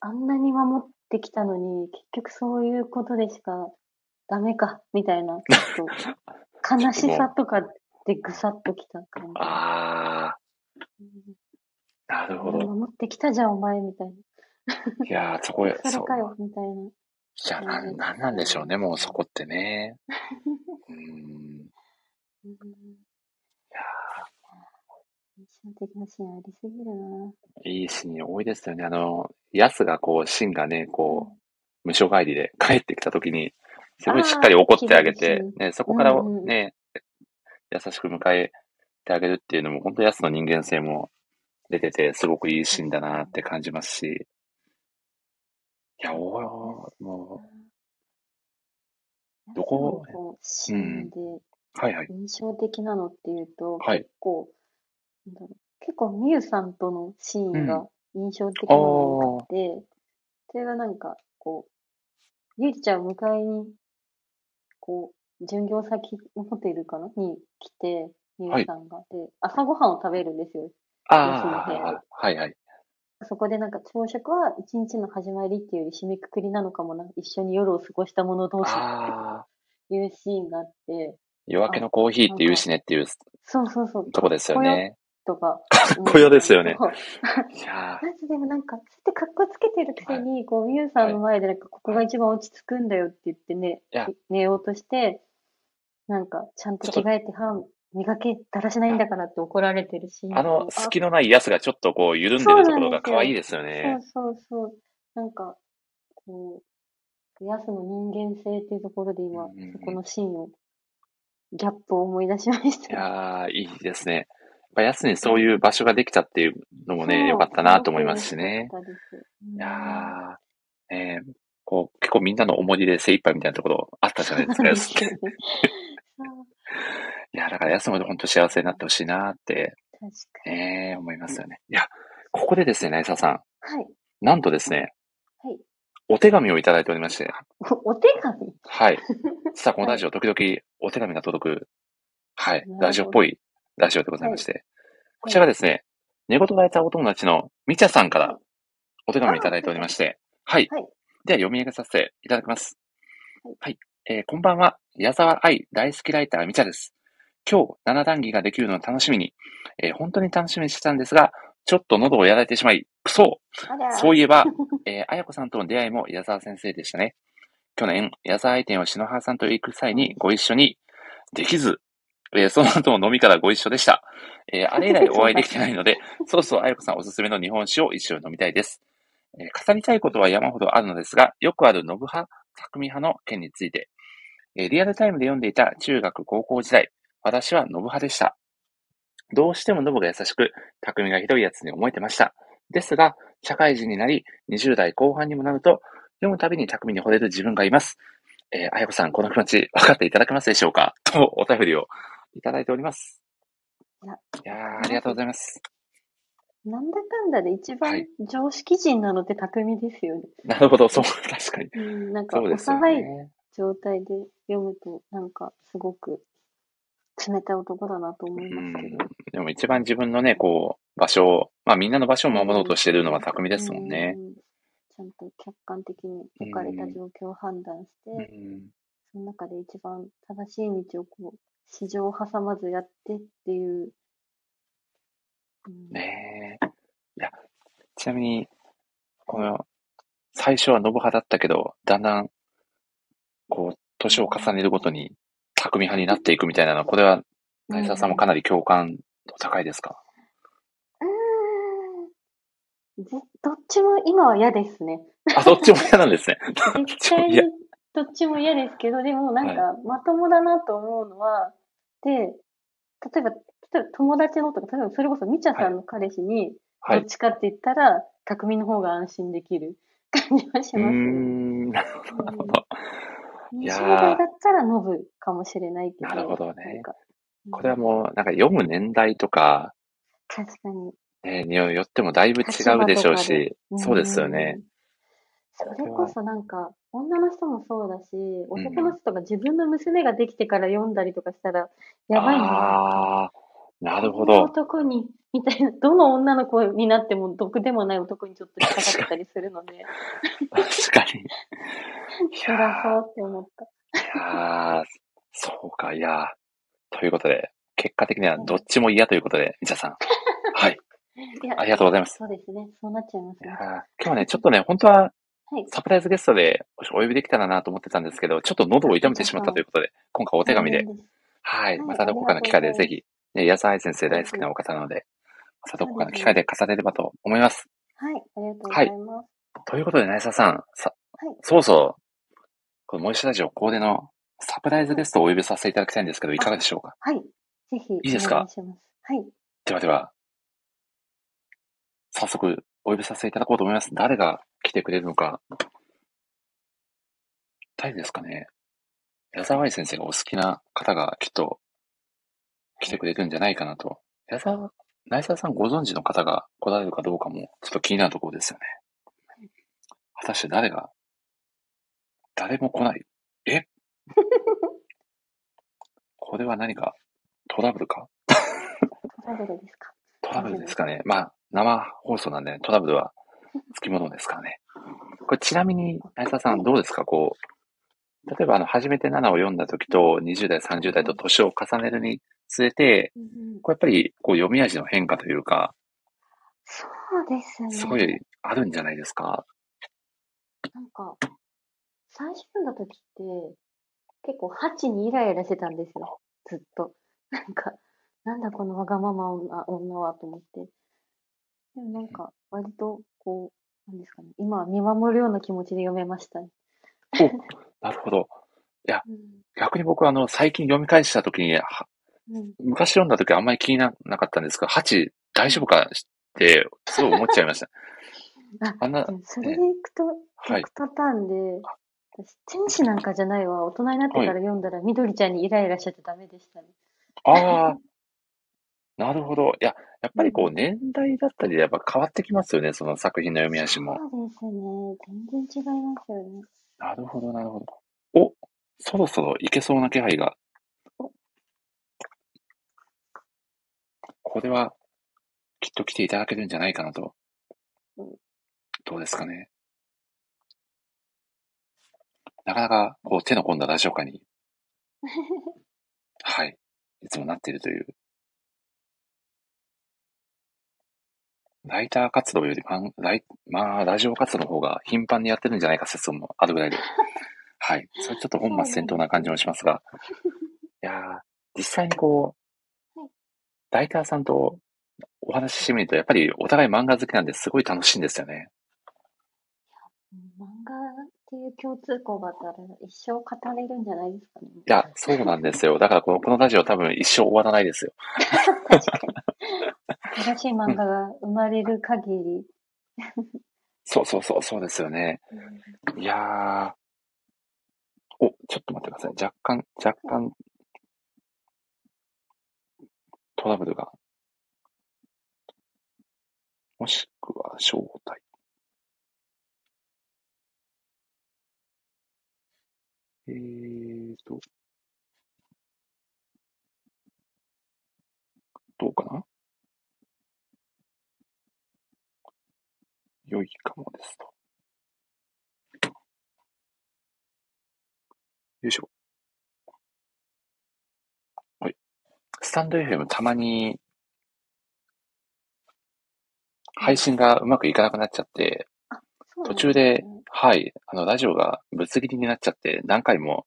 あんなに守ってきたのに、結局そういうことでしかダメか、みたいな、ちょっと、悲しさとかでぐさっときた感ーあじ。ー、なるほど。守ってきたじゃん、お前、みたいいやー、そこへ、な。そそう。れかよ、みたいな。いや、なん、なんなんでしょうね、もうそこってね。うーん。うん。いや印象的なシーンありすぎるな。ーいいシーン多いですよね。あの、ヤスがこう、シンがね、こう、無償帰りで帰ってきたときに、すごいしっかり怒ってあげてね、そこからね、優しく迎えてあげるっていうのも、本当ヤスの人間性も出てて、すごくいいシーンだなって感じますし、いや、おーもどこ？ヤスのこうシーンでう、はいはい。印象的なのっていうと、はい。結構、なんだろう。結構ミユさんとのシーンうが印象的なのが多くて、それがなんか、こう、ゆりちゃんを迎えに、こう、巡業先のホテルかな？に来て、ミユさんが。で、朝ごはんを食べるんですよ。ああ、はいはい。そこでなんか朝食は一日の始まりっていうより締めくくりなのかもな、一緒に夜を過ごした者同士っていうシーンがあって、夜明けのコーヒーって言うしねっていうそうそうそう。とこですよね。とか。かっこよですよね。いやまずでもなんか、そうやって格好つけてるくせに、こう、ミュウさんの前でなんか、ここが一番落ち着くんだよって言ってね寝ようとして、なんか、ちゃんと着替えて歯磨けだらしないんだからって怒られてるし。ーあの、隙のないやつがちょっとこう、緩んでるところが可愛いですよね。そうそうそう。なんか、こう、ヤスの人間性っていうところで今、うんそこのシーンを、ギャップを思い出しましいた。やー、いいですね。やっぱやすにそういう場所ができたっていうのもね、良かったなと思いますしね。よかったです。うんいやー、ねえこう、結構みんなの思い出で精一杯みたいなところあったじゃないですか、やすって。いや、だからやすも本当幸せになってほしいなって、確かに。ねえ思いますよね。いや、ここでですね、なえささん。はい。なんとですね、はい。お手紙をいただいておりまして、おお手紙？はい。実はこのラジオ、時々お手紙が届く、はいラジオっぽいラジオでございまして、こちらがですね、寝言がいたお友達のみちゃさんからお手紙をいただいておりまして、はい。はいでは読み上げさせていただきます。はいはい。えーこんばんは、矢沢愛大好きライターみちゃです。今日、七談義ができるのを楽しみに、えー本当に楽しみにしてたんですが、ちょっと喉をやられてしまい、くそそういえば、えー、あやこさんとの出会いも矢沢先生でしたね。去年、矢沢愛店を篠原さんと行く際にご一緒にできず、えーその後も飲みからご一緒でした。えーあれ以来お会いできてないので、そろそろあやこさんおすすめの日本酒を一緒に飲みたいです。えー語りたいことは山ほどあるのですが、よくある信派、匠派の件について、えーリアルタイムで読んでいた中学高校時代、私は信派でした。どうしても信が優しく、匠がひどいやつに思えてました。ですが、社会人になり、20代後半にもなると、読むたびに匠に惚れる自分がいます。えー、あやこさん、この気持ち、分かっていただけますでしょうか？と、お便りをいただいております。いやありがとうございます。なんだかんだで一番はい常識人なのって匠ですよね。なるほど、そう、確かに。うん、なんかそうですよ幼いね。状態で読むと、なんかすごく冷たい男だなと思ういますけんど。。でも一番自分のね、こう、場所を、まあみんなの場所を守ろうとしてるのは匠ですもんね。うん。ちゃんと客観的に置かれた状況を判断して、うん。その中で一番正しい道をこう、市場を挟まずやってっていう。うんねえ。いや、ちなみに、この、最初は信派だったけど、だんだん、こう、年を重ねるごとに、匠派になっていくみたいなのは、これは、成沢さんもかなり共感度高いですか？うーんぜどっちも今は嫌ですね。あ、どっちも嫌なんですね。絶対にどっちも嫌ですけど、でもなんか、まともだなと思うのは、で、例えば、例えば友達のとか、例えばそれこそみちゃさんの彼氏に、はいどっ。ちかって言ったら、匠の方が安心できる 感じはしますね。ん、なるほど、なるほど。いやー20代だったらノブかもしれないけど。なるほどねこれはもう、なんか読む年代とか、確かに。ね、によってもだいぶ違うでしょうし、そうですよね。うん。それこそなんか、女の人もそうだし、男の人とか自分の娘ができてから読んだりとかしたら、やばいな。ああ、なるほど。男に、みたいな、どの女の子になっても毒でもない男にちょっと引っかかったりするので、確かに。い辛やそうって思った。ーいやーそうか、いやーということで、結果的にはどっちも嫌ということで、みちゃさん。はい。ありがとうございます。そうですね。そうなっちゃいますね。今日はね、ちょっとね、本当ははい。サプライズゲストでお呼びできたらなと思ってたんですけど、ちょっと喉を痛めてしまったということで、今回お手紙で。はい。はいまたどこかの機会でぜひ、ね、安愛先生大好きなお方なので、またどこかの機会で重ねればと思います。はい。ありがとうございます。ということで、なえささん、さはい、そうそう、このモイシュラジオコーデのサプライズゲストをお呼びさせていただきたいんですけど、いかがでしょうか？はい。ぜひ、いいですか？はい。ではでは、早速お呼びさせていただこうと思います。誰が来てくれるのか。誰ですかね矢沢愛先生がお好きな方がきっと来てくれるんじゃないかなと。矢沢、内沢さんご存知の方が来られるかどうかもちょっと気になるところですよね。果たして誰が、誰も来ない。え？これは何かトラブルか？トラブルですか？トラブルですかね。まあ、生放送なんで、トラブルはつきものですからね。これちなみに、内沢さんどうですか？こう、例えば、あの、初めて7を読んだ時と、20代、30代と年を重ねるにつれて、こうやっぱり、こう、読み味の変化というか、そうですね。すごいあるんじゃないですか？なんか、最初読んだ時って、結構ハチにイライラしてたんですよ。ずっと。なんか、なんだこのわがまま女女はと思って。でもなんか、割と、こう、なんですかね。今は見守るような気持ちで読めましたね。なるほど。うん。逆に僕は、あの、最近読み返した時に、はうん。昔読んだ時はあんまり気にななかったんですが、ハチ大丈夫かって、すごい思っちゃいました。あ、あんなそれでいくと、はい逆パターンで、私、天使なんかじゃないわ。大人になってから読んだら、緑ちゃんにイライラしちゃってダメでしたね。ああ、なるほど。いや、やっぱりこう、年代だったりでやっぱ変わってきますよね、その作品の読み足も。そうですね。全然違いますよね。なるほど、なるほど。お、そろそろいけそうな気配が。これは、きっと来ていただけるんじゃないかなとうん。どうですかね。なかなか、こう、手の込んだラジオ化に、はい、いつもなっているという。ライター活動よりマン、ライ、まあ、ラジオ活動の方が頻繁にやってるんじゃないか説もあるぐらいで。はい。それちょっと本末転倒な感じもしますが。いやー、実際にこうはい、ライターさんとお話ししてみると、やっぱりお互い漫画好きなんですごい楽しいんですよね。漫画っていう共通項があったら一生語れるんじゃないですかね。いや、そうなんですよ。だからこのこのラジオ多分一生終わらないですよ。新しい漫画が生まれる限り。そうそうそう、そうですよね。いやー。お、ちょっと待ってください。若干、若干、トラブルが。もしくは、招待。えーと。どうかな？良いかもですと。よいしょ。はい。スタンド FM たまに、配信がうまくいかなくなっちゃって、途中ではい、あの、ラジオがぶつ切りになっちゃって、何回も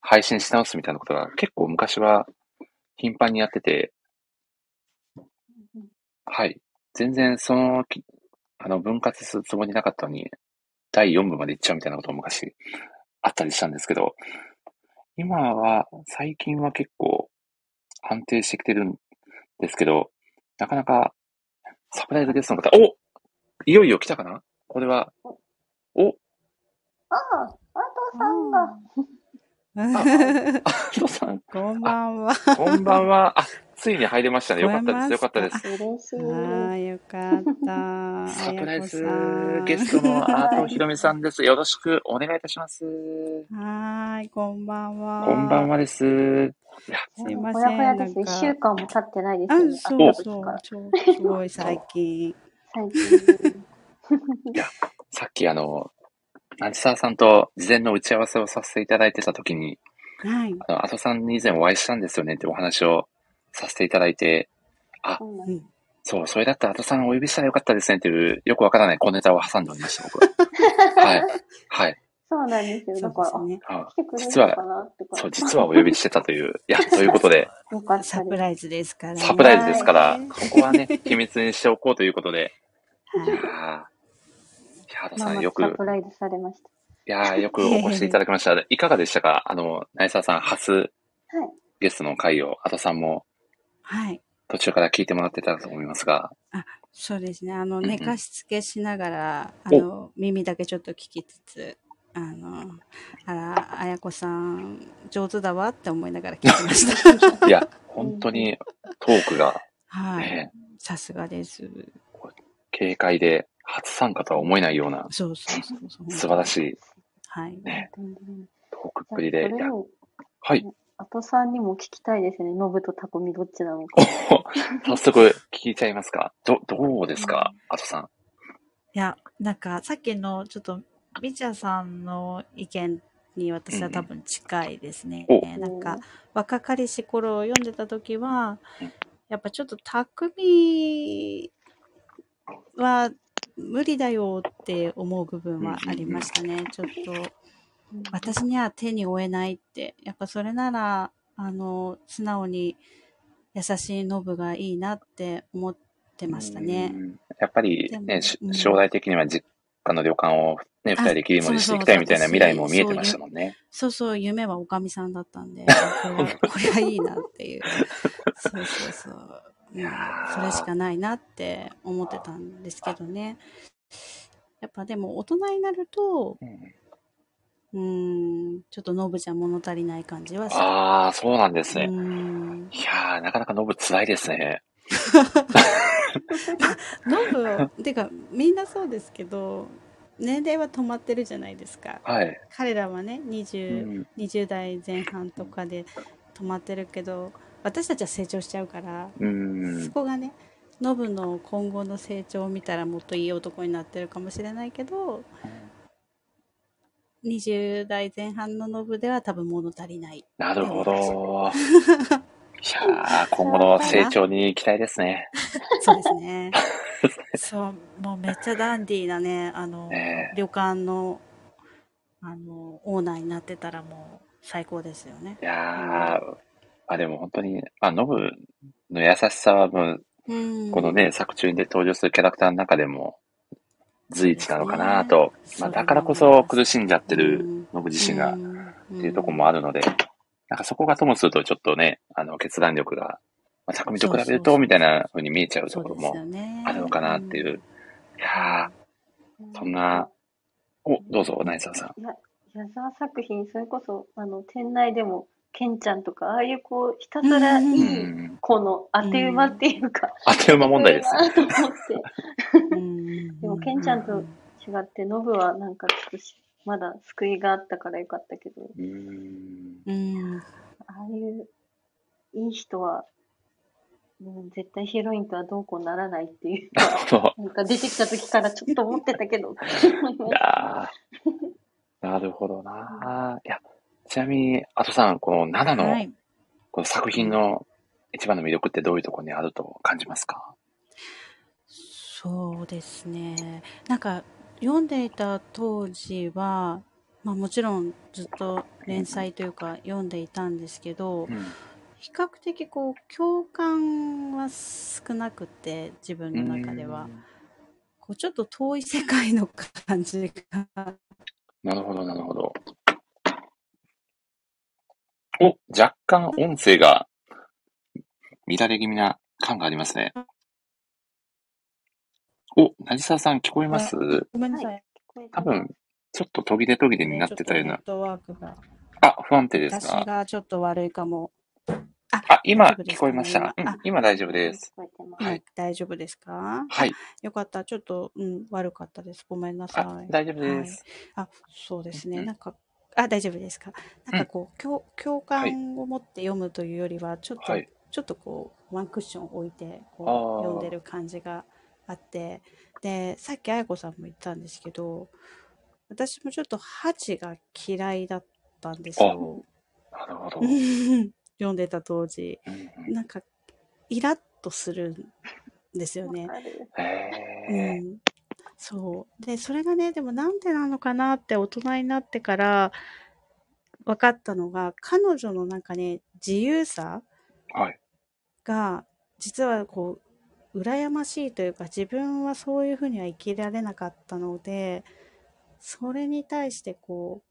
配信し直すみたいなことが結構昔は頻繁にやってて、うんはい。全然その、きあの、分割するつもりなかったのに、第4部まで行っちゃうみたいなことも昔あったりしたんですけど、今は、最近は結構安定してきてるんですけど、なかなかサプライズゲストの方、おいよいよ来たかな？これは、おああ、あとさんが。あとさん、こんばんは。こんばんは。あ、ついに入れましたね。よかったです。よかったです。ああ、よかった。サプライズゲストのアートひろみさんです。よろしくお願いいたします。はーい、こんばんは。こんばんはです。いや、すいませんほやほやです。一週間も経ってないですあそう会ったそう。超すごい最近。最近。さっきあの、なじささんと事前の打ち合わせをさせていただいてた時に、はい。あの、アトさんに以前お会いしたんですよねってお話をさせていただいて、そうなんそう、それだったらアトさんお呼びしたらよかったですねっていう、よくわからない小ネタを挟んでおりました、僕は。はい。はい。そうなんですよ。そだから、ね。あ実はのかなってか。そう、実はお呼びしてたという。いや、ということで。サプライズですからね。サプライズですからはい、ここはね、秘密にしておこうということで、いやー、はいいや、アトまあまあさんよく、サプライズされましいやー、よくお越しいただきました。いかがでしたか？あの、なえささん初た。はい。ゲストの回を、アトさんもはい。途中から聞いてもらってたと思いますが、そうですね。あの、んうん寝かしつけしながら、あおの、耳だけちょっと聞きつつ、あの、あら、あやこさん、上手だわって思いながら聞いてました。いや、本当にトークが、はい。ね、さすがです。軽快で初参加とは思えないようなそうそうそうそう。素晴らしいはい。ねトークっぷりで、はい。あとさんにも聞きたいですね。ノブとタコミどっちなのか。早速聞いちゃいますかど、どうですか？アトさん。いや、なんかさっきのちょっとみちゃさんの意見に私は多分近いですね。おなんか、若かりし頃を読んでた時はうん、やっぱちょっと匠は無理だよって思う部分はありましたね。ちょっと、私には手に負えないって。やっぱそれなら、あの、素直に優しいノブがいいなって思ってましたね。うんやっぱりね、将来的には実家の旅館をね、二人で切り盛りしていきたいみたいな未来も見えてましたもんね。そうそう、夢はおかみさんだったんで、これは、いいなっていう。そうそうそう。それしかないなって思ってたんですけどね。やっぱでも大人になると、うんうーん、ちょっとノブじゃ物足りない感じはする。ああ、そうなんですうね。ん。いやー、なかなかノブ辛いですね。ノブ、てかみんなそうですけど、年齢は止まってるじゃないですか。はい。彼らはね、う20、ん20代前半とかで止まってるけど私たちは成長しちゃうから、うんそこがねノブの今後の成長を見たらもっといい男になってるかもしれないけど20代前半のノブでは多分物足りない。なるほど。いやー、今後の成長に期待ですね。そうですね。そうもうめっちゃダンディーなねあの、ね旅館のあのオーナーになってたらもう最高ですよね。いやー、あ、でも本当に、まあ、ノブの優しさはもう、うん。このね、作中で登場するキャラクターの中でも随一なのかなと、まあ、だからこそ苦しんじゃってるノブ自身がっていうところもあるので、なんかそこがともするとちょっとね、あの、決断力が、まあ、匠と比べると、みたいな風に見えちゃうところもあるのかなっていう。いやー、そんな、お、どうぞ、ナイサーさん。いや、矢沢作品、それこそ、あの、店内でも、ケンちゃんとか、ああいうこう、ひたすらいいん。子の当て馬っていうか、あっという間問題です と思って。うんでも、ケンちゃんと違って、ノブはなんかちょっとし、まだ救いがあったからよかったけど、うーん。うんああいう、いい人は、うん、絶対ヒロインとはどうこうならないっていうなるほど。なんか出てきた時からちょっと思ってたけど。いやーなるほどな。いや、ちなみに、あとさん、この7の、はい。この作品の一番の魅力ってどういうところにあると感じますか？そうですね。なんか、読んでいた当時は、まあもちろんずっと連載というか読んでいたんですけど、うん。比較的こう共感は少なくて自分の中では、こうちょっと遠い世界の感じがなるほど、なるほど。お、若干音声が乱れ気味な感がありますね。お、成沢さん聞こえます？ごめんなさい。多分、ちょっと途切れ途切れになってたようなあ、不安定です私かがちょっと悪いかも。あ、あ、今聞こえました？うん、今大丈夫です。はい大丈夫ですか？はい。よかった。ちょっと、うん、悪かったです。ごめんなあさ、い。大丈夫です。あ、そうですね。うんなんか、あ、大丈夫ですか？なんかこう、共共感を持って読むというよりは、ちょっと、はいちょっとこう、ワンクッション置いて、こう、読んでる感じがあって、で、さっきあやこさんも言ったんですけど、私もちょっとハチが嫌いだったんですよ。なるほど。読んでた当時。うんなんか、イラッとするんですよねうーん、そうでそれがねでもなんでなのかなって大人になってから分かったのが彼女のなんかね自由さはい。が実はこう羨ましいというか自分はそういうふうには生きられなかったのでそれに対してこう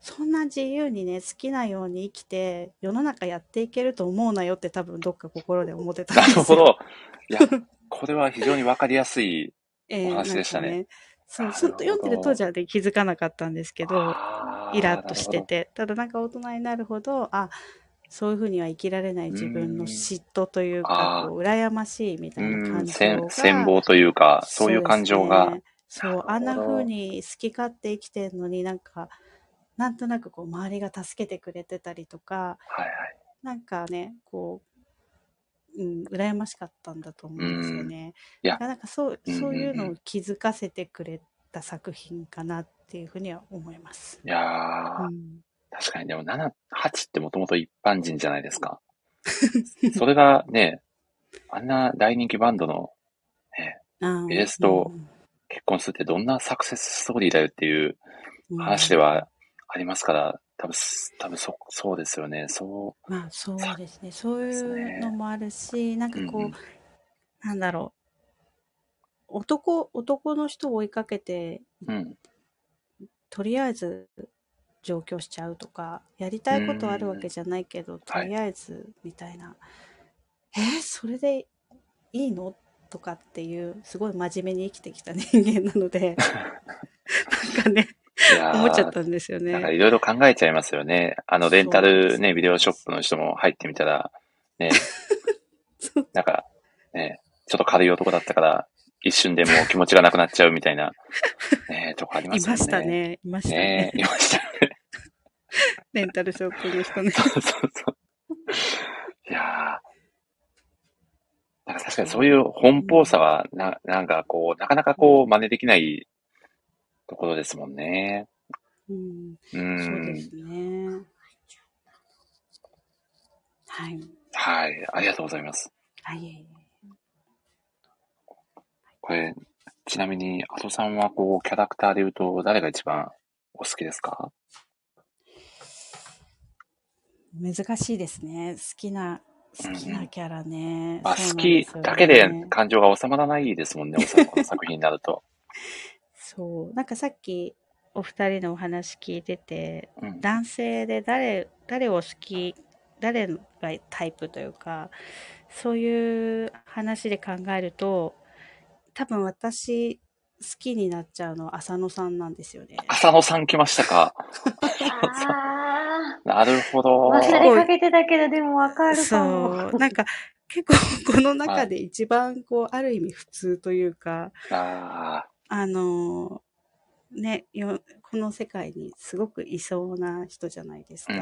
そんな自由にね好きなように生きて世の中やっていけると思うなよって多分どっか心で思ってたんなですよ。るほど。いや、これは非常にわかりやすい。えお話でしたねなんかそう、ずっと読んでる当時はね、気づかなかったんですけど、イラッとして。て、ただなんか大人になるほど、あ、そういうふうには生きられない自分の嫉妬というか、あーこう羨ましいみたいなうん、感情戦が。戦望というか、そういう感情が。そうねあんななるほど風に好き勝手生きてるのになんか、なんとなくこう周りが助けてくれてたりとか、はいはい。なんかね、こう、うん、羨ましかったんだと思うんですよね。いやなんかそう、そういうのを気づかせてくれた作品かなっていうふうには思います。いやー、うん、確かに、でも7、8ってもともと一般人じゃないですか。それがね、あんな大人気バンドのあベースと結婚するってどんなサクセスストーリーだよっていう話ではありますから、多分、多分そ、そうですよね。そう。まあそうですね。そういうのもあるし、なんかこう、うんうんなんだろう。男、男の人を追いかけて、うん。とりあえず上京しちゃうとか、やりたいことあるわけじゃないけど、とりあえずみたいな。えーそれでいいの？とかっていう、すごい真面目に生きてきた人間なので、なんかね、思っちゃったんですよなんかね。いろいろ考えちゃいますよね。あの、レンタルね、ビデオショップの人も入ってみたら、ね なんか、ね、ちょっと軽い男だったから、一瞬でもう気持ちがなくなっちゃうみたいな、ね、とこありますよね。いました。ね。いましたね。ねいましたね。レンタルショップの人ね。そうそうそう。いやー。なんか確かにそういう奔放さは、な、なんかこう、なかなかこう、真似できないところですもんね。うん、うそうでん。すね。はい。はい。ありがとうございます。はい。これ、ちなみに、アトさんはこう、キャラクターで言うと、誰が一番お好きですか？難しいですね。好きな、好きなキャラね。う好きなんですよねだけで感情が収まらないですもんね、この作品になると。そう。なんかさっきお二人のお話聞いてて、うん。男性で誰、誰を好き、誰がタイプというか、そういう話で考えると、多分私好きになっちゃうのは浅野さんなんですよね。浅野さん来ましたか？あなるほど。あ、忘れかけてたけど、でもわかるかも。そう。なんか結構 この中で一番こう、ある意味普通というか、ああの、ね、よこの世界にすごくいそうな人じゃないですか。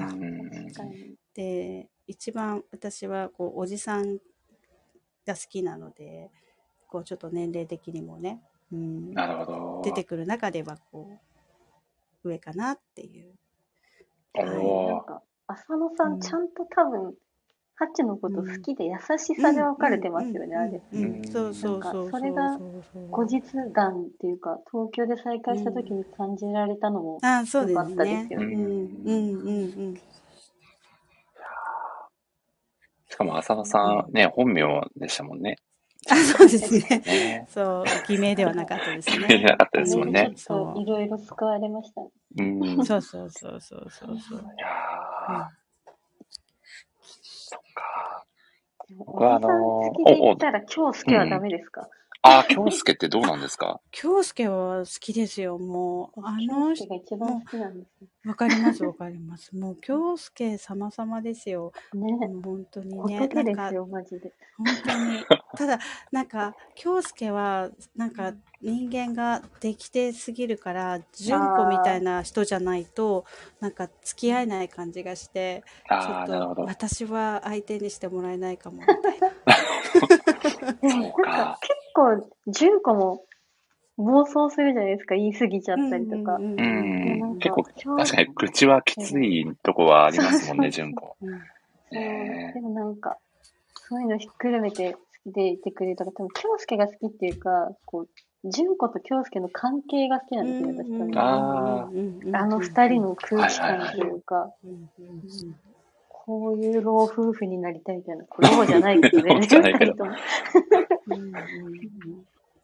で、一番私はこう、おじさんが好きなので、こう、ちょっと年齢的にもね、うん、なるほど。出てくる中ではこう、上かなっていう。おはいーなんか、浅野さうんん、ちゃんと多分、ハッチのこと好きで優しさで分かれてますよね、あれ。うんうんうんうんそうそうそうそう。かそれが後日談っていうか、東京で再会した時に感じられたのも、あそうですよかったでねす。よねうんうんうんうん。しかも浅野さん、ね、本名でしたもんね。あ、そうですね。ね。そう、偽名ではなかったですね。偽名じゃなかったですもんねちょっといろいろ救われましたね。うん。いそうそうそうそうそうそう。やー、そっか。おじさん好きで言ったら、京介はダメですか？あー、京介ってどうなんですか？京介は好きですよ、もう。あの人、が一番好きなんですわかりますわかります。もう京介様々ですよ。よ。ねもう本当にね。仏でなんかすよ、マジで。本当に。ただ、なんか、京介は、なんか、人間ができてすぎるから、純子みたいな人じゃないと、なんか、付き合えない感じがして、ちょっと。私は相手にしてもらえないかも、みたいな。そうか構、純子も暴走するじゃないですか、言い過ぎちゃったりとか。うんうんなん結構、京確かに口はきついとこはありますもんね、純子。うんそう。ねでもなんか、そういうのひっくるめて好きでいてくれるとか、多分、京介が好きっていうか、こう、純子と京介の関係が好きなんですよね、私多分あの二人の空気感というか、こういう老夫婦になりたいみたいな。老じゃないけど老ね、じゃないけど い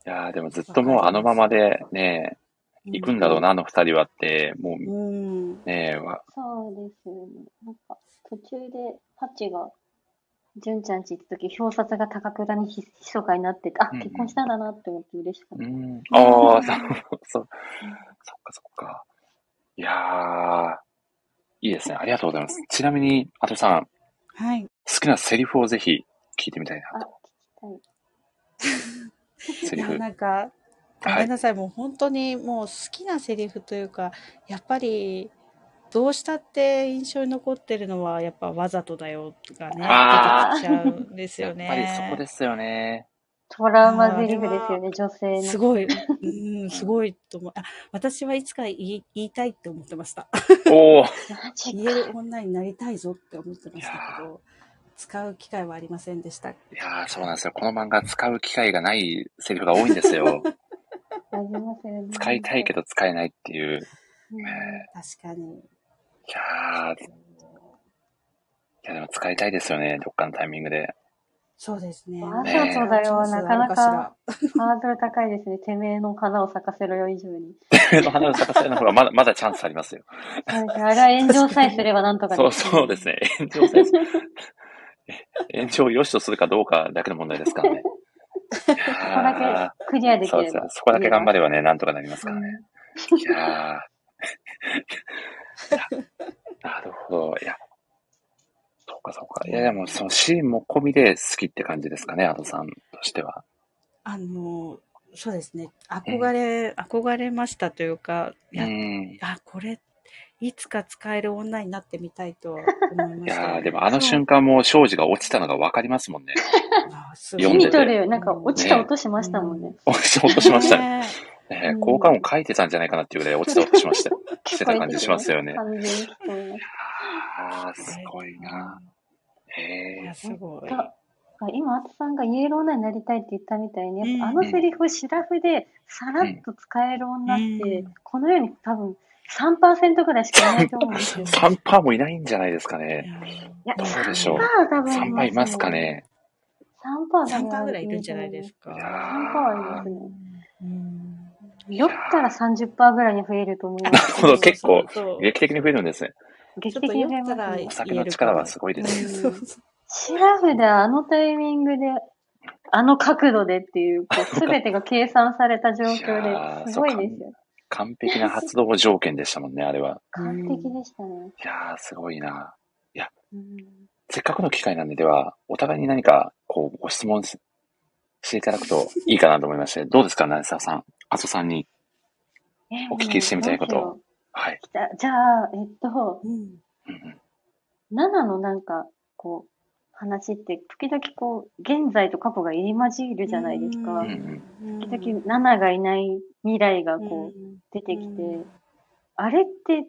やーでもずっともうあのままでね、うん行くんだろうな、あの二人はって、もううん。ね、わそうですよね。なんか、途中で、ハチが、純ちゃんち行った時、表札が高倉にひ密かになってて、あ、結婚したんだなって思って嬉しかった。うん、ああ、そう、そう、そっかそっか。いやー、いいですね。ありがとうございます。ちなみに、あとさん、はい。好きなセリフをぜひ聞いてみたいあ、な聞と。セリフ。いや、なんか、ごめんなさい、もう本当にもう好きなセリフというか、やっぱり、どうしたって印象に残ってるのは、やっぱわざとだよがね、あ出てきちゃうんですよやっね。ぱりそこですよね。トラウマゼリフですよね、女性の。すごい、うん、すごいと思う。あ、私はいつか言い言いたいって思ってました。おお言える女になりたいぞって思ってましたけいど、使う機会はありませんでした。いやー、そうなんですよ。この漫画使う機会がないセリフが多いんですよ。ありますよね。使いたいけど使えないっていう。うんえ確かに。ーいやー、いやでも使いたいですよね。どっかのタイミングで。そうですね。わざとだよなかなかハードル高いですね。てめえの花を咲かせろよ以上に。の花を咲かせるの方がまだ、まだチャンスありますよ。あれは炎上さえすればなんとかそうそうですね。炎上さえす炎上を良しとするかどうかだけの問題ですからね。いそこだやけクリアでーそうきれば。。ですねそこだけ頑張ればね、なんとかなりますからね。いやー なるほど。いや、そうかそうか。いや、でもそのシーンも込みで好きって感じですかね、アドさんとしては。あの、そうですね。憧れ、憧れましたというか、いうや、ん。あ、これ、いつか使える女になってみたいとは思いまいした。やーでもあの瞬間も庄司が落ちたのが分かりますもんね。あす読んでて手に取るよ。なんか落ちた音しましたもんね。落ち落としましたね。ね ねうん効果音書いてたんじゃないかなっていうぐらい落ちた音しましたよ。してた感じしますよね。ああ、すごいな。へえ。すごい。あ今、アツさんがイエロー女になりたいって言ったみたいに、あのセリフをシラフでさらっと使える女って、うんこの世に多分3%ぐらいしかいないと思うんですよ。3%もいないんじゃないですかね。いや、どうでしょう3%多分3%いますかね。3%多分3%ぐらいいるんじゃないですか。いや3%はいますね。うん酔ったら30%ぐらいに増えると思います。なるほど結構劇的に増えるんですね。劇的に増えますねお。酒の力はすごいですね。うんシラフであのタイミングで、あの角度でっていう、こう、すべてが計算された状いや況ーで、すごいですよ。完璧な発動条件でしたもんね、あれは。完璧でしたね。いやー、すごいな。うんせっかくの機会なんで、では、お互いに何か、こう、ご質問ししていただくといいかなと思いまして、どうですか、成沢さん、あとさんに。えお聞きしてみたいことはい。うじゃじゃあ、えっと、うんうんうん7のなんか、こう、話って、時々こう、現在と過去が入り混じるじゃないですか。うん時々7がいない未来がこう、出てきて、うんあれって、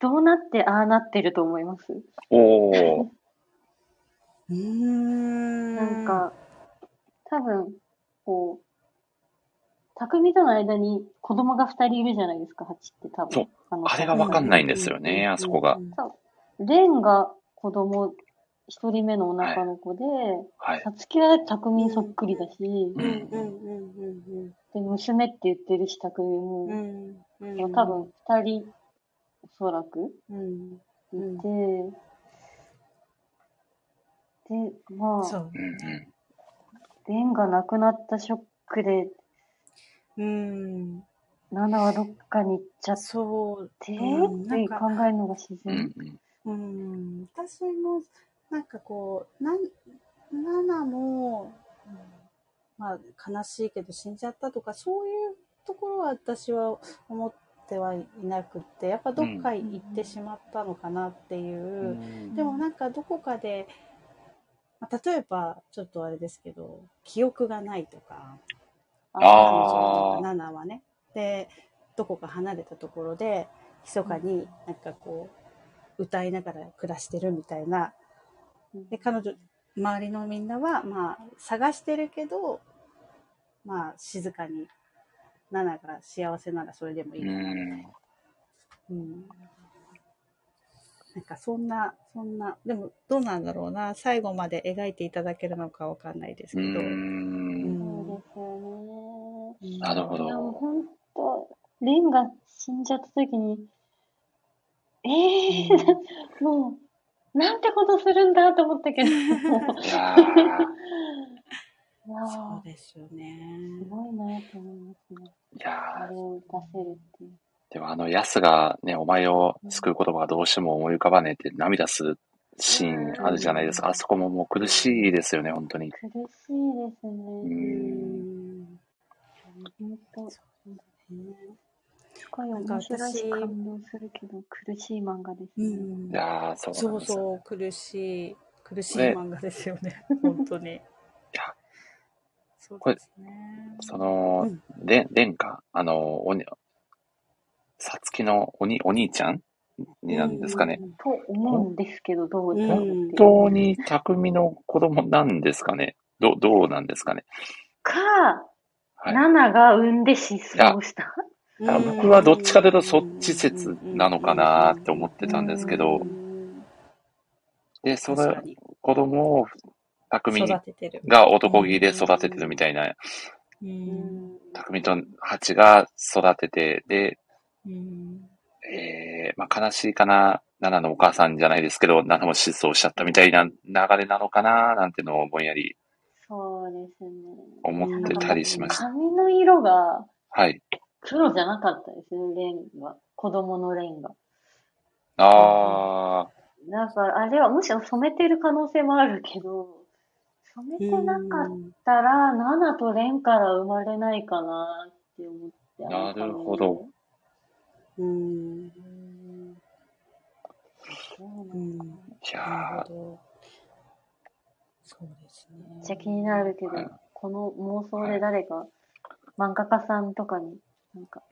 どうなってああなってると思います？おー。うーんなんか、多分、こう、匠との間に子供が二人いるじゃないですか、ハチって多分。そう。あれがわかんないんですよね、あそこが。レンが子供一人目の女の子で、はい。さつきは匠にそっくりだし、うん。うんうんうんで、娘って言ってるし、匠うも、ん。うん。多分二人、おそらく、うん。いうん。て、で、まあ。レンが亡くなったショックで、うん。ナナはどっかに行っちゃっそうて、うんって考えるのが自う然。ん。うん。うん。私もなん。かこうなん。ナナも、うん。まあ悲しいけど死ん。じゃったとかそういうところは私は思ってはいなくってやっぱどっか行ってしまったのかなっていう、でもなん。かどこかで、まあ、例えばちょっとあれですけど記憶がないとか彼女ナナはね。でどこか離れたところで密かになんかこう歌いながら暮らしてるみたいな。で彼女周りのみんなはまあ探してるけどまあ静かにナナが幸せならそれでもいいな。みたいな。うん。なんかそんな、そんな、でもどうなんだろうな、最後まで描いていただけるのかわかんないですうけど。うですよね。なるほど。本当、レンが死んじゃった時に、ええー、もう、なんてことするんだと思ったけど、もういやー、いやそうーですよね。すごいなと思いますね。いやーあれを出せるっていう。でもあの、ヤスがね、お前を救う言葉がどうしても思い浮かばねえって涙するシーンあるじゃないですか。あそこももう苦しいですよね、本当に。苦しいですう。ね。うんん。本当。すごいなんか面白いし私感動するけど、苦しい漫画ですうね。んいやー、そうなそうんですよ。そう、苦しい、苦しいね漫画ですよね。本当に。やそうこれですね。そのうん、れん、れんか、あの、おに、さつきのおに、お兄ちゃんになるんですかね。うんと思うんですけど、どうだろうっていう。本当に匠の子供なんですかねど、どうなんですかねか、はい。ナナが産んで失踪した。あ僕はどっちかというとそっち説なのかなって思ってたんですけどうんで、その子供を匠育ててる。が男気で育ててるみたいな、匠とハチが育てて、で、うんえー、まあ悲しいかな、ナナのお母さんじゃないですけど、ナナも失踪しちゃったみたいな流れなのかな、なんてのをぼんやりそうですね。思ってたりしました。髪の色がはい。黒じゃなかったですね、レンが。子供のレンが。あだから、あれはむしろ染めてる可能性もあるけど、染めてなかったら、ナナとレンから生まれないかなって思って。なるほど。うんうん。そうなんだうんー、いなやるほど。そうですね。めっちゃ気になるけど、はいこの妄想で誰か、漫画家さんとかに、なんか、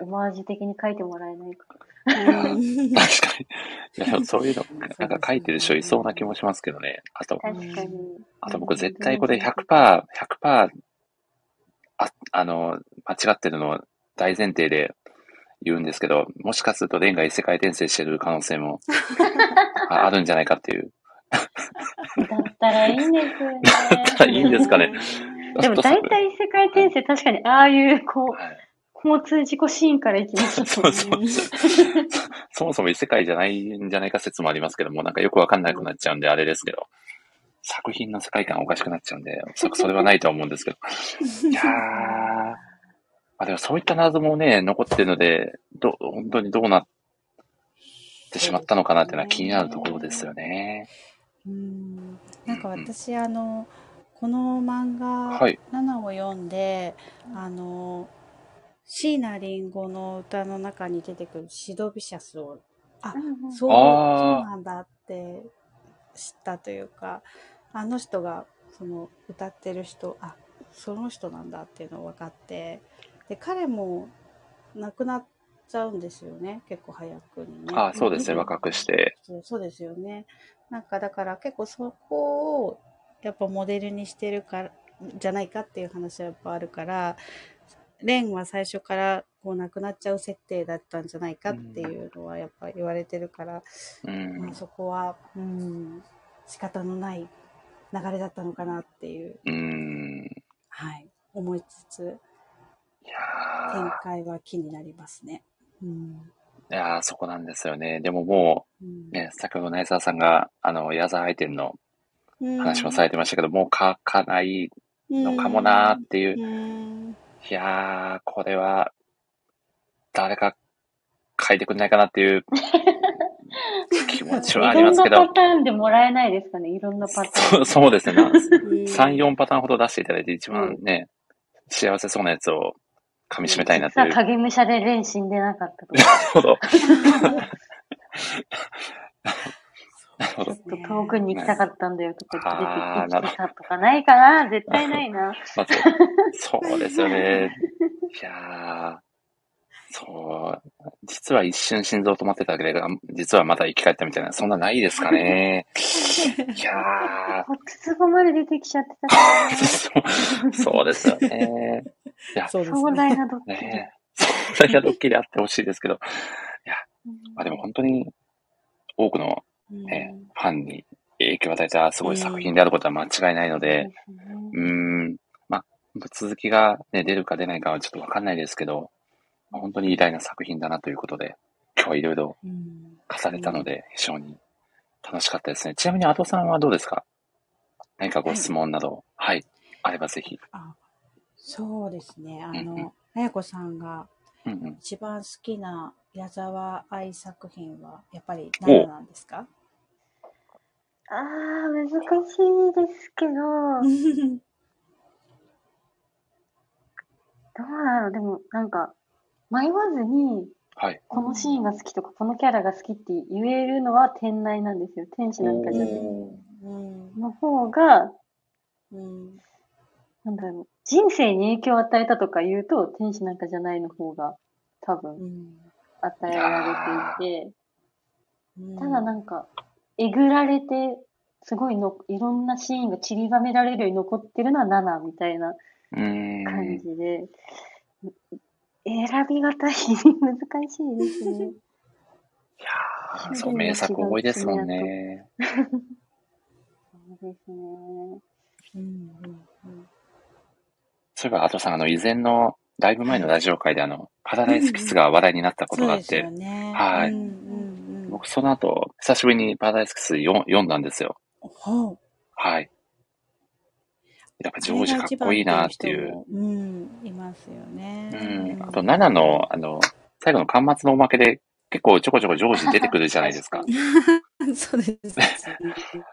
オマージュ的に書いてもらえないか。うんー、確かに。いやそういうの、なんか書いてる人いそうな気もしますけどね。あと、確かに。あと僕絶対これ100%、100%、あ、あの、間違ってるのを大前提で言うんですけど、もしかするとレンが異世界転生してる可能性も ああるんじゃないかっていう。だったらいいんですよね。だったらいいんですかね。でも大体異世界転生、確かにああいう、こう、はい交通事故シーンから行きましたそうそう そもそも異世界じゃないんじゃないか説もありますけども、なんかよくわかんなくなっちゃうんであれですけど、作品の世界観おかしくなっちゃうんで、おそらくそれはないとは思うんですけど。いやー、まあでもそういった謎もね、残ってるので、ど、本当にどうなってしまったのかなっていうのは気になるところですよね。うん。なんか私、あの、この漫画はい。7を読んで、あの、椎名林檎の歌の中に出てくるシドビシャスを、あ、そう、そうあー。なんだって知ったというか、あの人が、その歌ってる人、あ、その人なんだっていうの分かって、で、彼も亡くなっちゃうんですよね、結構早くにね。あそうですね、若くして。そうそうですよね。なんかだから結構そこをやっぱモデルにしてるから、じゃないかっていう話はやっぱあるから、レンは最初からこう亡くなっちゃう設定だったんじゃないかっていうのはやっぱ言われてるから、うんまあ、。そこは、うん、仕方のない流れだったのかなっていう、うん。はい、思いつつ、展開は気になりますね。うん。ー、いやーそこなんですよね。でももうね、先ほど内澤さんが、あの、矢沢愛店のうん話もされてましたけど、もう書かないのかもなーっていう。うんいやー、これは、誰か書いてくんないかなっていう 気持ちはありますけどいろんなパ、ターンでもらえないですかね、いろんなパターン。そう そうですね。なうん3、4パターンほど出していただいて、一番ね、幸せそうなやつを噛み締めたいなっていう。影武者で連死んでなかったとか。なるほど。なるほどちょっ。と遠くに行きたかったんだよとか出てきてたとかないかな絶対ないな。まあ、そうそうですよね。いやー、そう、実は一瞬心臓止まってたけれど、実はまた生き返ったみたいな、そんなないですかね。いやー、筒子まで出てきちゃってたからそうそうですよね。な。壮そうですね。大なドッキリ。ね壮大なドッキリあってほしいですけど、まあでも本当に多くの、ねファンに影響を与えたすごい作品であることは間違いないので、そううーん、まあ、続きが、ね、出るか出ないかはちょっとわかんないですけど、まあ本当に偉大な作品だなということで、今日はいろいろうん語れたので、非常に楽しかったですね。ちなみに、アトさんはどうですか？何かご質問など、はい、あればぜひ。あそうですね。あうんうんの、あやこさんがうんうん。一番好きな矢沢愛作品はやっぱり何なんですか？ああ、難しいですけど、どうだろう。でも、なんか、迷わずに、はい。このシーンが好きとか、このキャラが好きって言えるのは天内なんですよ。天使なんかじゃない。の方が、うんなんだろう、人生に影響を与えたとか言うと、天使なんかじゃないの方が多分うん与えられていて、うんただなんか、えぐられて、すごいの、いろんなシーンが散りばめられるように残ってるのは7みたいな。感じで、選びがたい、難しいですね。いやーそう、名作多いですもんね。そうですね。うんうんそういえば、アトさん、あの、以前の、だいぶ前のラジオ会で、あの、パラダイスキスが話題になったことがあって。はいうんうんうん、僕、その後、久しぶりにパラダイスキス読読んだんですよ。はい。やっぱジョージかっこいいなっていう。うん、いますよね。うん。あと、7の、あの、最後の端末のおまけで、結構ちょこちょこジョージ出てくるじゃないですか。そうですね。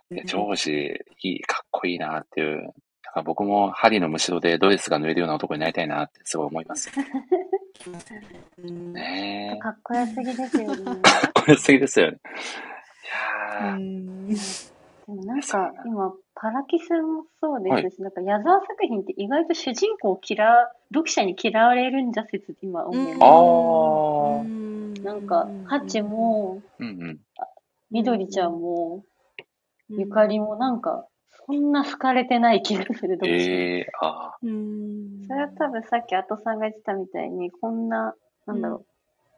で ジョージ、いい、かっこいいなっていう。だから僕も針のむしろでドレスが縫えるような男になりたいなってすごい思います。う んねえ。かっこよすぎですよね。かっこよすぎですよね。いやー、うんでもなんか今、パラキスもそうですし、なんか矢沢作品って意外と主人公を嫌う、読者に嫌われるんじゃ説って今思います。なんか、ハチ、も、うんうん。みどりちゃんも、ゆかりもなんか、そんな好かれてない気がする、読者に。ええー、あうん、それは多分さっきアトさんが言ってたみたいに、こんな、なんだろう、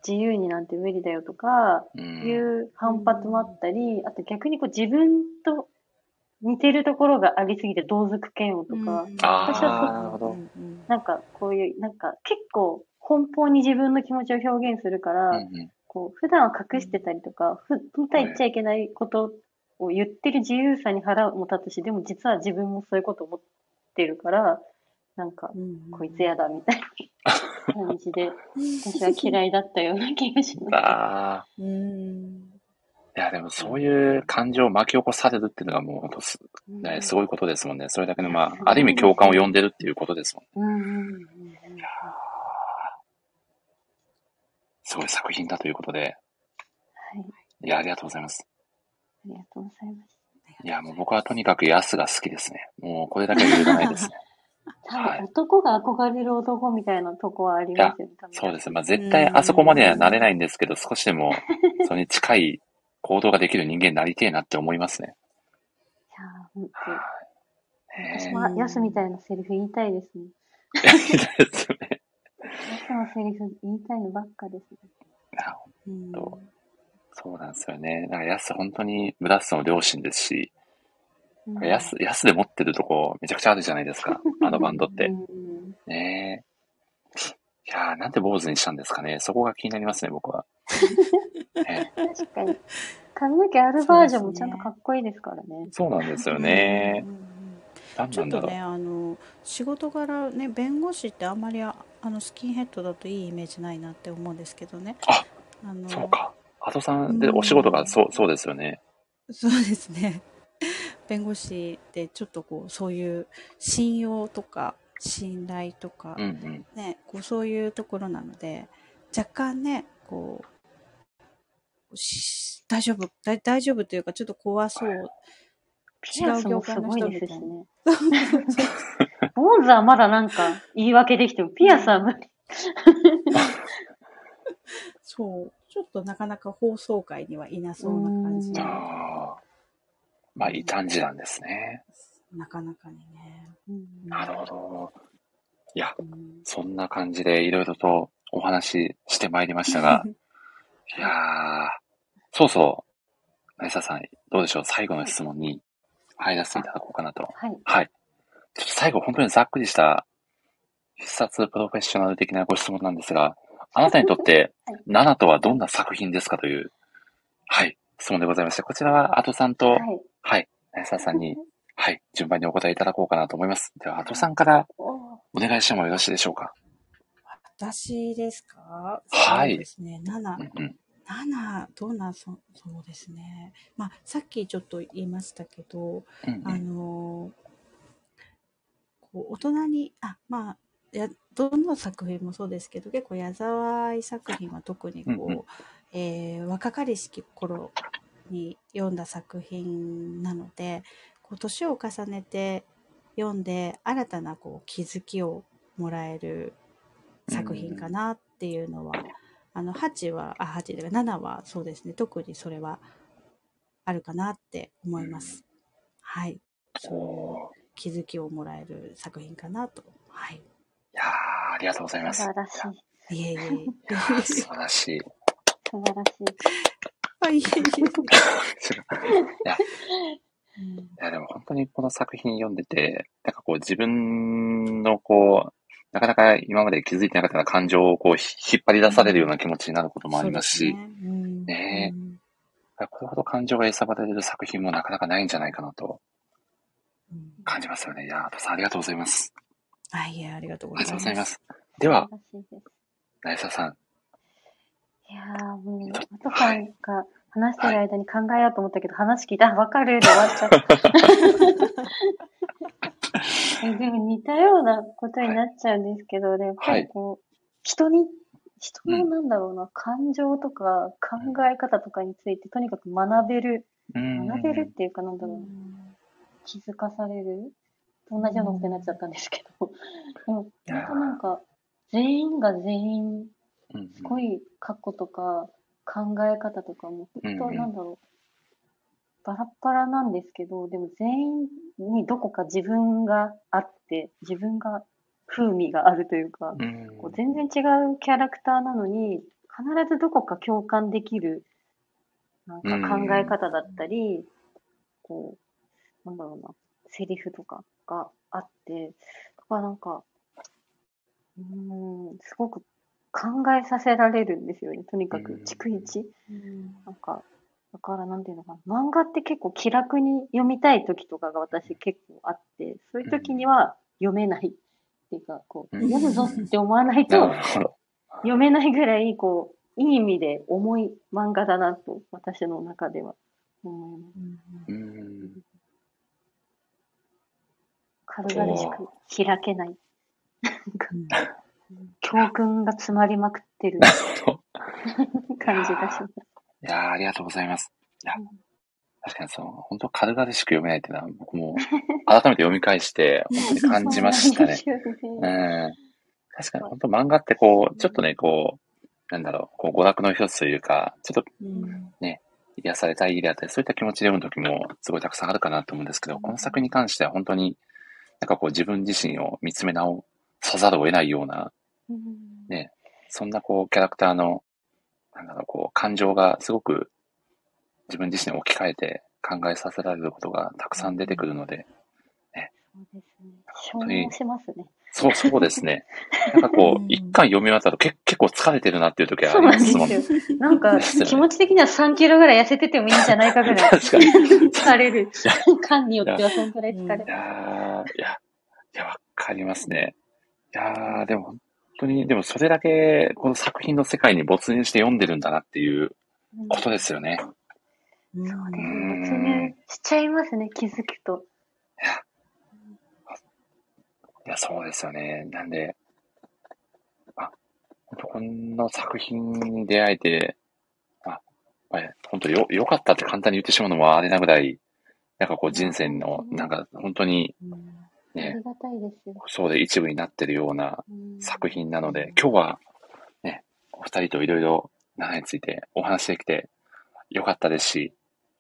自由になんて無理だよとか。いう反発もあったり、あと逆にこう自分と似てるところがありすぎて同族嫌悪とか、あー。私はそうなんかこういう、なんか結構奔放に自分の気持ちを表現するから、うんうん。こう普段は隠してたりとか、ふ本当は言っちゃいけないことを言ってる自由さに腹も立つし、でも実は自分もそういうこと思ってるから、なんか、うんこいつやだみたいな感じで、私は嫌いだったような気がします。ああ。うんいや、でもそういう感情を巻き起こされるっていうのがもう本当す,、ね、すごいことですもんね。それだけの、まあ、ある意味共感を呼んでるっていうことですもんね。うんうんうんうんすごい作品だということで。はい。いや、ありがとうございます。ありがとうございます。いや、もう僕はとにかくヤスが好きですね。もうこれだけは揺るがないですね。多はい分男が憧れる男みたいなとこはありますよね。そうですね。まあ絶対あそこまではなれないんですけど、少しでもそれに近い行動ができる人間になりてえなって思いますね。いやー、本当ね私はヤスみたいなセリフ言いたいですね。え。いいですよね。ヤスのセリフ言いたいのばっかですね。あうんとそうなんですよね。なんかヤス本当にブラスの両親ですし、うんヤス、ヤスで持ってるとこめちゃくちゃあるじゃないですか。あのバンドってう。んうんねえ。いやー、なんで坊主にしたんですかね。そこが気になりますね、僕は。ね、確かに。髪の毛あるバージョンもちゃんとかっこいいですからね。そうなんですよね。ちょっとね、あの仕事柄ね、弁護士ってあんまりああのスキンヘッドだといいイメージないなって思うんですけどね。ああのそうか。ハトさんでお仕事がそう、そうですよね。そうですね。弁護士ってちょっとこうそういう信用とか信頼とか、うんうん。ね、こうそういうところなので若干ねこうし大丈夫大大丈夫というかちょっと怖そうピアスもすごいですし違うね。坊主はまだなんか言い訳できても、ピアスは無理。そうちょっとなかなか放送界にはいなそうな感じ。まあ、異端児なんですね。なかなかにね、うんなるほど。いや、うんそんな感じでいろいろとお話ししてまいりましたが、いやー、そうそう。なささん、どうでしょう？最後の質問に入らせていただこうかなと。はい。はい。ちょっと最後、本当にざっくりした必殺プロフェッショナル的なご質問なんですが、あなたにとって はい、7とはどんな作品ですかという、はい、質問でございまして、こちらは、アトさんと、はい。はい、なささんに、はい、順番にお答えいただこうかなと思います。では、アトさんからお願いしてもよろしいでしょうか？私ですか？はい。そうですね。7うんうん。7どんなそそうですね。まあさっきちょっと言いましたけどあうんうん。のこう大人にあまあやどの作品もそうですけど結構矢沢愛作品は特にこう、うんうん。えー若かりしき頃に読んだ作品なのでこう年を重ねて読んで新たなこう気づきをもらえる作品かなっていうのは、あの8はあ8で7はそうですね特にそれはあるかなって思います。はい。そう。気づきをもらえる作品かなと。はい。いやー、ありがとうございます。素晴らしい。いえいえいいやー素晴らしい。素晴らしい。あ。いえいえ。いや、でも本当にこの作品読んでて、なんかこう自分のこう、なかなか今まで気づいてなかったような感情をこうひ引っ張り出されるような気持ちになることもありますし、そうですねうんねえうんこれほど感情が揺さばられる作品もなかなかないんじゃないかなとうん感じますよね。いやー、トさんありがとうございます。あ、いえ、ありがとうごありがとうございま。ますす。では。なえささん。いやーもう、マトさんが話してる間に考えようと思ったけど、話聞いたらわかるで終わっちゃった。えでも似たようなことになっちゃうんですけど、でやっぱりこう、人に、人のなんだろうな、感情とか考え方とかについてとにかく学べる。学べるっていうかなんだろうな、気づかされる。同じようなことになっちゃったんですけど、でも、本当なんか、全員が全員すごい過去とか考え方とかも、本当なんだろう、バラッバラなんですけど、でも全員にどこか自分があって、自分が風味があるというか、うん。こう全然違うキャラクターなのに、必ずどこか共感できる、なんか考え方だったり、こう、なんだろうな、セリフとかがあって、だからなんか、うーん、すごく考えさせられるんですよね。とにかくうん、逐一。なんか、だからなんていうのかな、漫画って結構気楽に読みたい時とかが私結構あって、そういう時には読めないっていうか、こう、うん読むぞって思わないと。読めないぐらい、こう、いい意味で重い漫画だなと、私の中では思います。うーん。軽々しく開けない。教訓が詰まりまくってる 感じがします。いやー、ありがとうございます。いやうん、確かにその、本当軽々しく読めないっていうのは、僕も改めて読み返して、本当に感じましたね。そうなん。確かに本当漫画ってこう、ちょっとね、こう、なんだろう、こう、娯楽の一つというか、ちょっとうん癒されたいであったり、そういった気持ちで読むときもすごいたくさんあるかなと思うんですけど、この作品に関しては本当に、なんかこう自分自身を見つめ直さざるを得ないような、うんねそんなこうキャラクターの、なんだろう、こう感情がすごく自分自身に置き換えて考えさせられることがたくさん出てくるので、そうですね。すね。そう、そうですね。なんかこう、うん一巻読み終わったら結結構疲れてるなっていう時はそうなんありまもん。ですすよ。なんか、ですよね気持ち的には3キロぐらい痩せててもいいんじゃないかぐらい 確かに。い疲れる。間によってはそんくらい疲れる。やーいや、いや、わかりますね。いやーでも本当に、でもそれだけこの作品の世界に没入して読んでるんだなっていううんことですよね。うんそうですうんね。没入しちゃいますね、気づくと。いや、そうですよね。なんで、あ、本当この作品に出会えて、あ、本当よ、良かったって簡単に言ってしまうのもあれなぐらい、なんかこう人生の、なんか本当にうんあね、りがたいですよ。そうで一部になってるようなうん。作品なので、今日はね、お二人といろいろ7についてお話できて良かったですし、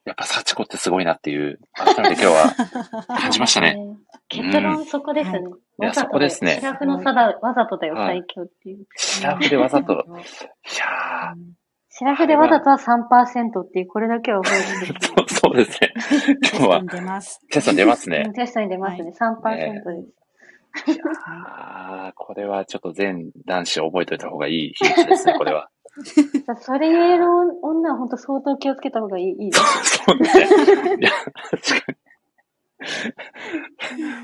やっぱ幸子ってすごいなっていう、改めて今日は 感じましたね。ね結論そこですね。うんいやそこですね。シラフの差だ、わざとだよ、はい。最強っていう。シラフでわざと、いやー、シラフでわざとは3%っていう、これだけは覚えてる。そうそうですね。今日は出ます。テスト出ますねうん。テストに出ますね。3%です。ああ、これはちょっと全男子覚えておいた方がいい日にちですね、これは。それ言える女は本当相当気をつけた方がいいいいです。そうですね。いや、確か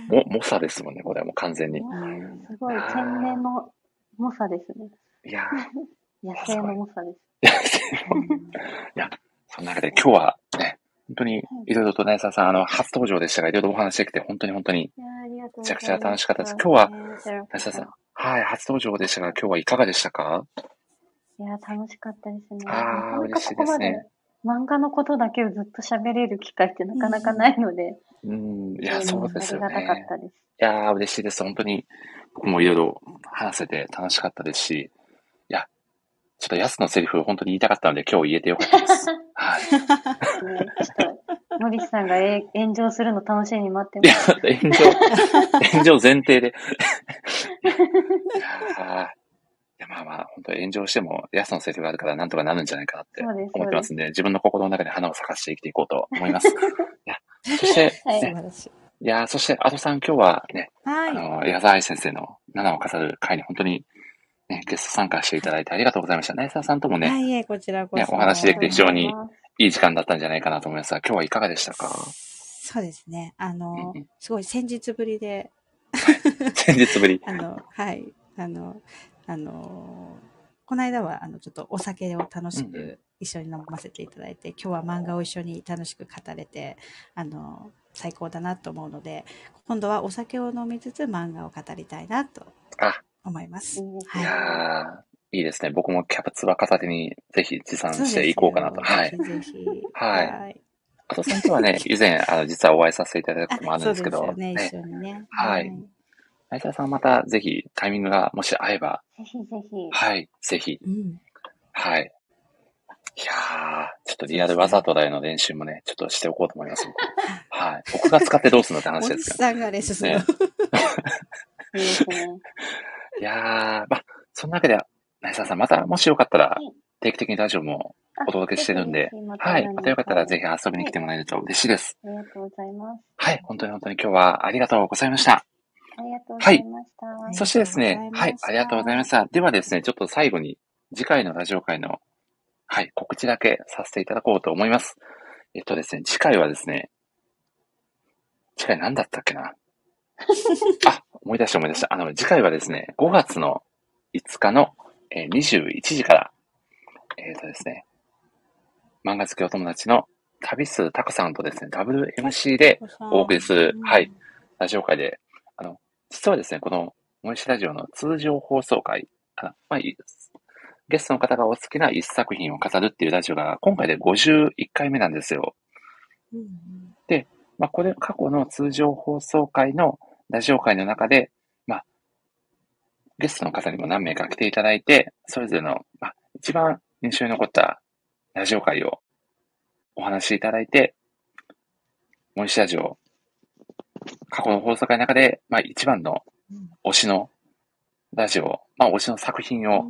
に。も、猛者ですもんね、これはもう完全に。うんすごい天然の猛者ですね。いや 野生の猛者です。ー、その中で今日はね、本当にいろいろとね、ささん、あの、初登場でしたが、いろいろお話できて、本当に本当に、めちゃくちゃ。楽しかったです今日はねねささん、はい、初登場でしたが、今日はいかがでしたか？いや、楽しかったですね。あーなかなかここまで嬉しいですね漫画のことだけをずっと喋れる機会ってなかなかないので、うん、いや、そうですよありがたかっね。たです。いやー、嬉しいです。本当に、僕もいろいろ話せて楽しかったですし、いや、ちょっとヤスのセリフ本当に言いたかったので今日言えてよかったです。はい。ね、ちょっと、ノリスさんがえ炎上するの楽しみに待っていやます。、炎上、炎上前提で。いやーいやまあまあ、本当炎上しても、ヤスのセリフがあるからなんとかなるんじゃないかなって思ってますんで、自分の心の中で花を咲かして生きていこうと思います。いや、そして、はいい。いやーそして、アドさん今日はね、はい。あの、矢沢愛先生の7を飾る会に本当に、ね、ゲスト参加していただいてありがとうございました。ナイサーさんともね、はい、こちらこそ。ねお話できて非常にいいい時間だったんじゃないかなと思います。が、今日はいかがでしたか？そうですね。あのうんうん、すごい先日ぶりで、先日ぶり。あの、はい、あの、あの、この間は、あの、ちょっとお酒を楽しうんうく一緒に飲ませていただいて、今日は漫画を一緒に楽しく語れて、あの、最高だなと思うので、今度はお酒を飲みつつ漫画を語りたいなと。あ、思います。いいですいはい。やー、いいですね。僕もキャプツバ片手にぜひ持参していこうかなと。はい。ぜひぜひ。はいはい。あとさんとはね、以前、あの、実はお会いさせていただいたこともあるんですけど、そうですよね、ね一緒にね。はいナイサーさんまたぜひタイミングがもし合えば、ぜひぜひ。はい、ぜひ、うん。はい。いやー、ちょっとリアルわざとだよの練習もね、ちょっとしておこうと思います。僕 はい。僕が使ってどうするのって話ですけど。さんがレスするね。いいですね。いやー、まあ、そんなわけで、ナイサーさん、また、もしよかったらはい、定期的にラジオもあお届けしてるんではい。またよかったらぜひ遊びに来てもらえると嬉しいです。ありがとうございます。はい。本当に本当に今日はありがとうございました。ありがとうございました。いそしてですね、あはい。ありがとうございました。ではですね、ちょっと最後に、次回のラジオ会の、はい、告知だけさせていただこうと思います。えっとですね、次回はですね、次回何だったっけな？あ、思い出した思い出した。あの、次回はですね、5月の5日の、えー21時から、えっ、とですね、漫画好きお友達の旅数タコさんとですね、WMC でお送りする、はい、。ラジオ会で、あの、実はですね、この、森市ラジオの通常放送会、あのまあ、いゲストの方がお好きな一作品を語るっていうラジオが、今回で51回目なんですよ。うんうんまあ、これ、過去の通常放送会のラジオ会の中で、まあ、ゲストの方にも何名か来ていただいて、それぞれの、まあ、一番印象に残ったラジオ会をお話しいただいて、森市ラジオ、過去の放送会の中で、まあ、一番のうん推しのラジオ、まあ、推しの作品を、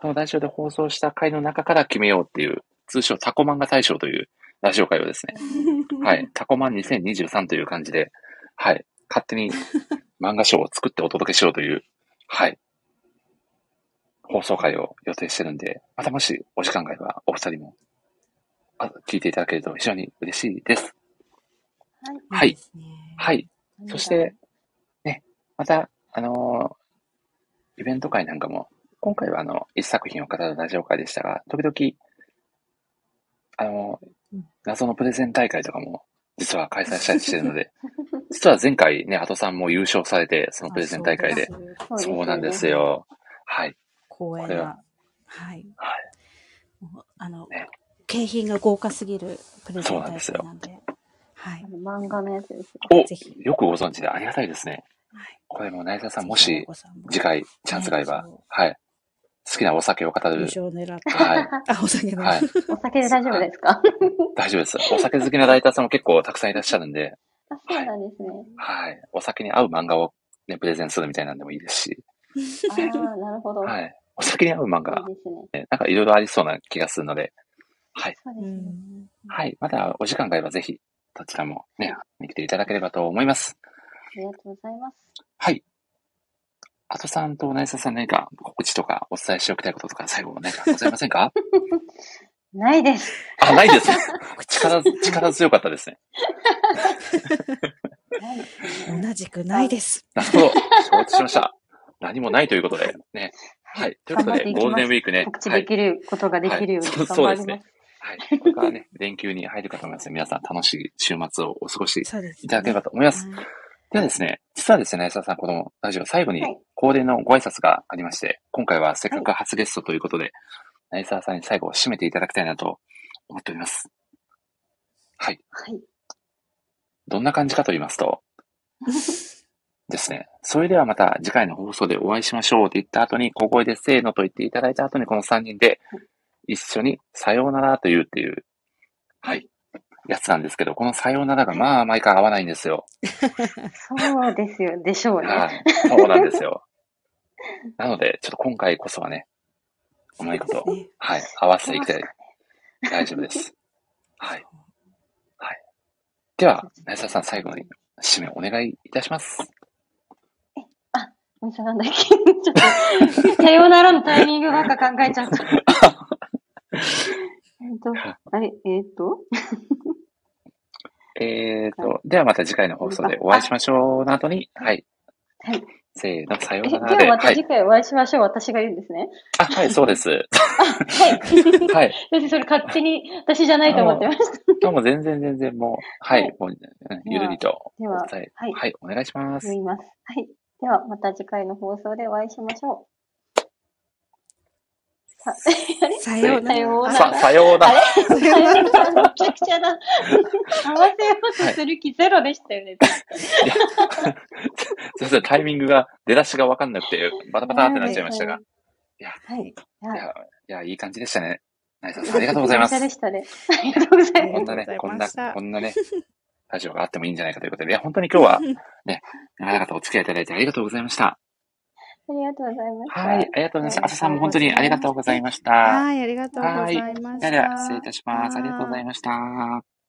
そのラジオで放送した回の中から決めようっていう、通称タコ漫画大賞というラジオ会をですね、はい。タコマン2023という感じで、はい。勝手に漫画賞を作ってお届けしようという、はい。放送会を予定してるんで、またもしお時間があればお二人も、あ聞いていただけると非常に嬉しいです。はいいいはい。そして、ね、また、あのーイベント会なんかも、今回はあの、一作品を語るラジオ会でしたが、時々、あのーうん謎のプレゼン大会とかも、実は開催したりしてるので、実は前回ね、アトさんも優勝されて、そのプレゼン大会で。あそうですそうなんですよ。はい。光栄これはな。はい。はい。あのね、景品が豪華すぎるプレゼン大そうなんですよ会なんで。はい漫画のやつですよ。おぜひよくご存知でありがたいですね。はいこれも、内田さん、もし、次回、チャンスがあればはい。好きなお酒を語優る。勝を狙って。はい。あ、お酒の。はい。お酒で大丈夫ですか？大丈夫です。お酒好きなライターさんも結構たくさんいらっしゃるんで、あ、そうなんですね。はい。お酒に合う漫画をね、プレゼンするみたいなんでもいいですし、ああ、なるほど。。はいい。お酒に合う漫画、いですね。ね、なんかいろいろありそうな気がするので、はい。うそうですね。ん。はい。またお時間があればぜひ、どちらもね、見ていただければと思います。ありがとうございます。はい。あとさんとナイサさん何か告知とかお伝えしておきたいこととか最後何かございませんか？ないです。あ、ないですね。力、力強かったですね。同じくないです。なるほど。承知しました。何もないということで、ね。はい。ということで、ゴールデンウィークね。告知はいできることができるようにはい頑張ります。そうそうですねはい。これからね、連休に入るかと思います皆さん楽しい週末をお過ごし。いただければと思います。はいではですね、実はですね、安田さん、このラジオ最後にはい恒例のご挨拶がありまして、今回はせっかく初ゲストということで、内澤さんに最後締めていただきたいなと思っております。はい。どんな感じかと言いますと、ですね。それではまた次回の放送でお会いしましょうって言った後に、小声でせーのと言っていただいた後に、この3人で一緒にさようならと言うっていう、はい、やつなんですけど、このさようならがまあ毎回合わないんですよ。そうですよ、でしょうね。はい。そうなんですよ。なので、ちょっと今回こそはね、うまいこと、ねはい、合わせていきたい。大丈夫です。はい。はい。では、なささん最後に締めお願いいたします。お店なんだっけちょっと、さようならのタイミングばっか考えちゃった。えっと、あれ、えっと、えーと、ではまた次回の放送でお会いしましょうの後に、はい。はい。せーの、さよえ、うならで。ではまはい。た次回お会いしましょう。私が言うんですね。あ、はい、そうです。はい。はい。私それ勝手に私じゃないと思ってました。どうも全然全然もう、ははいい、もう、うんゆるりとではお伝え、はいはい、お願いします。言います。はい。ではまた次回の放送でお会いしましょう。さ、あれ？さようなさようら。さ、なら。さようなら。さようなら。めちゃくちゃだ。合わせようとする気ゼロでしたよね。いや、すいません、タイミングが、出だしがわかんなくて、バタバタってなっちゃいましたが。はい。いやいや、いや、いい感じでしたね。ナイさん、ありがとうございます。でしたね。ありがとうございます。こんなねこんなこんなね、ラジオがあってもいいんじゃないかということで、いや、本当に今日は、ね、長々とお付き合いいただいてありがとうございました。ありがとうございました。はい、ありがとうございました。朝さんも本当にありがとうございました。はい、ありがとうございました。では、失礼いたします。ありがとうございました。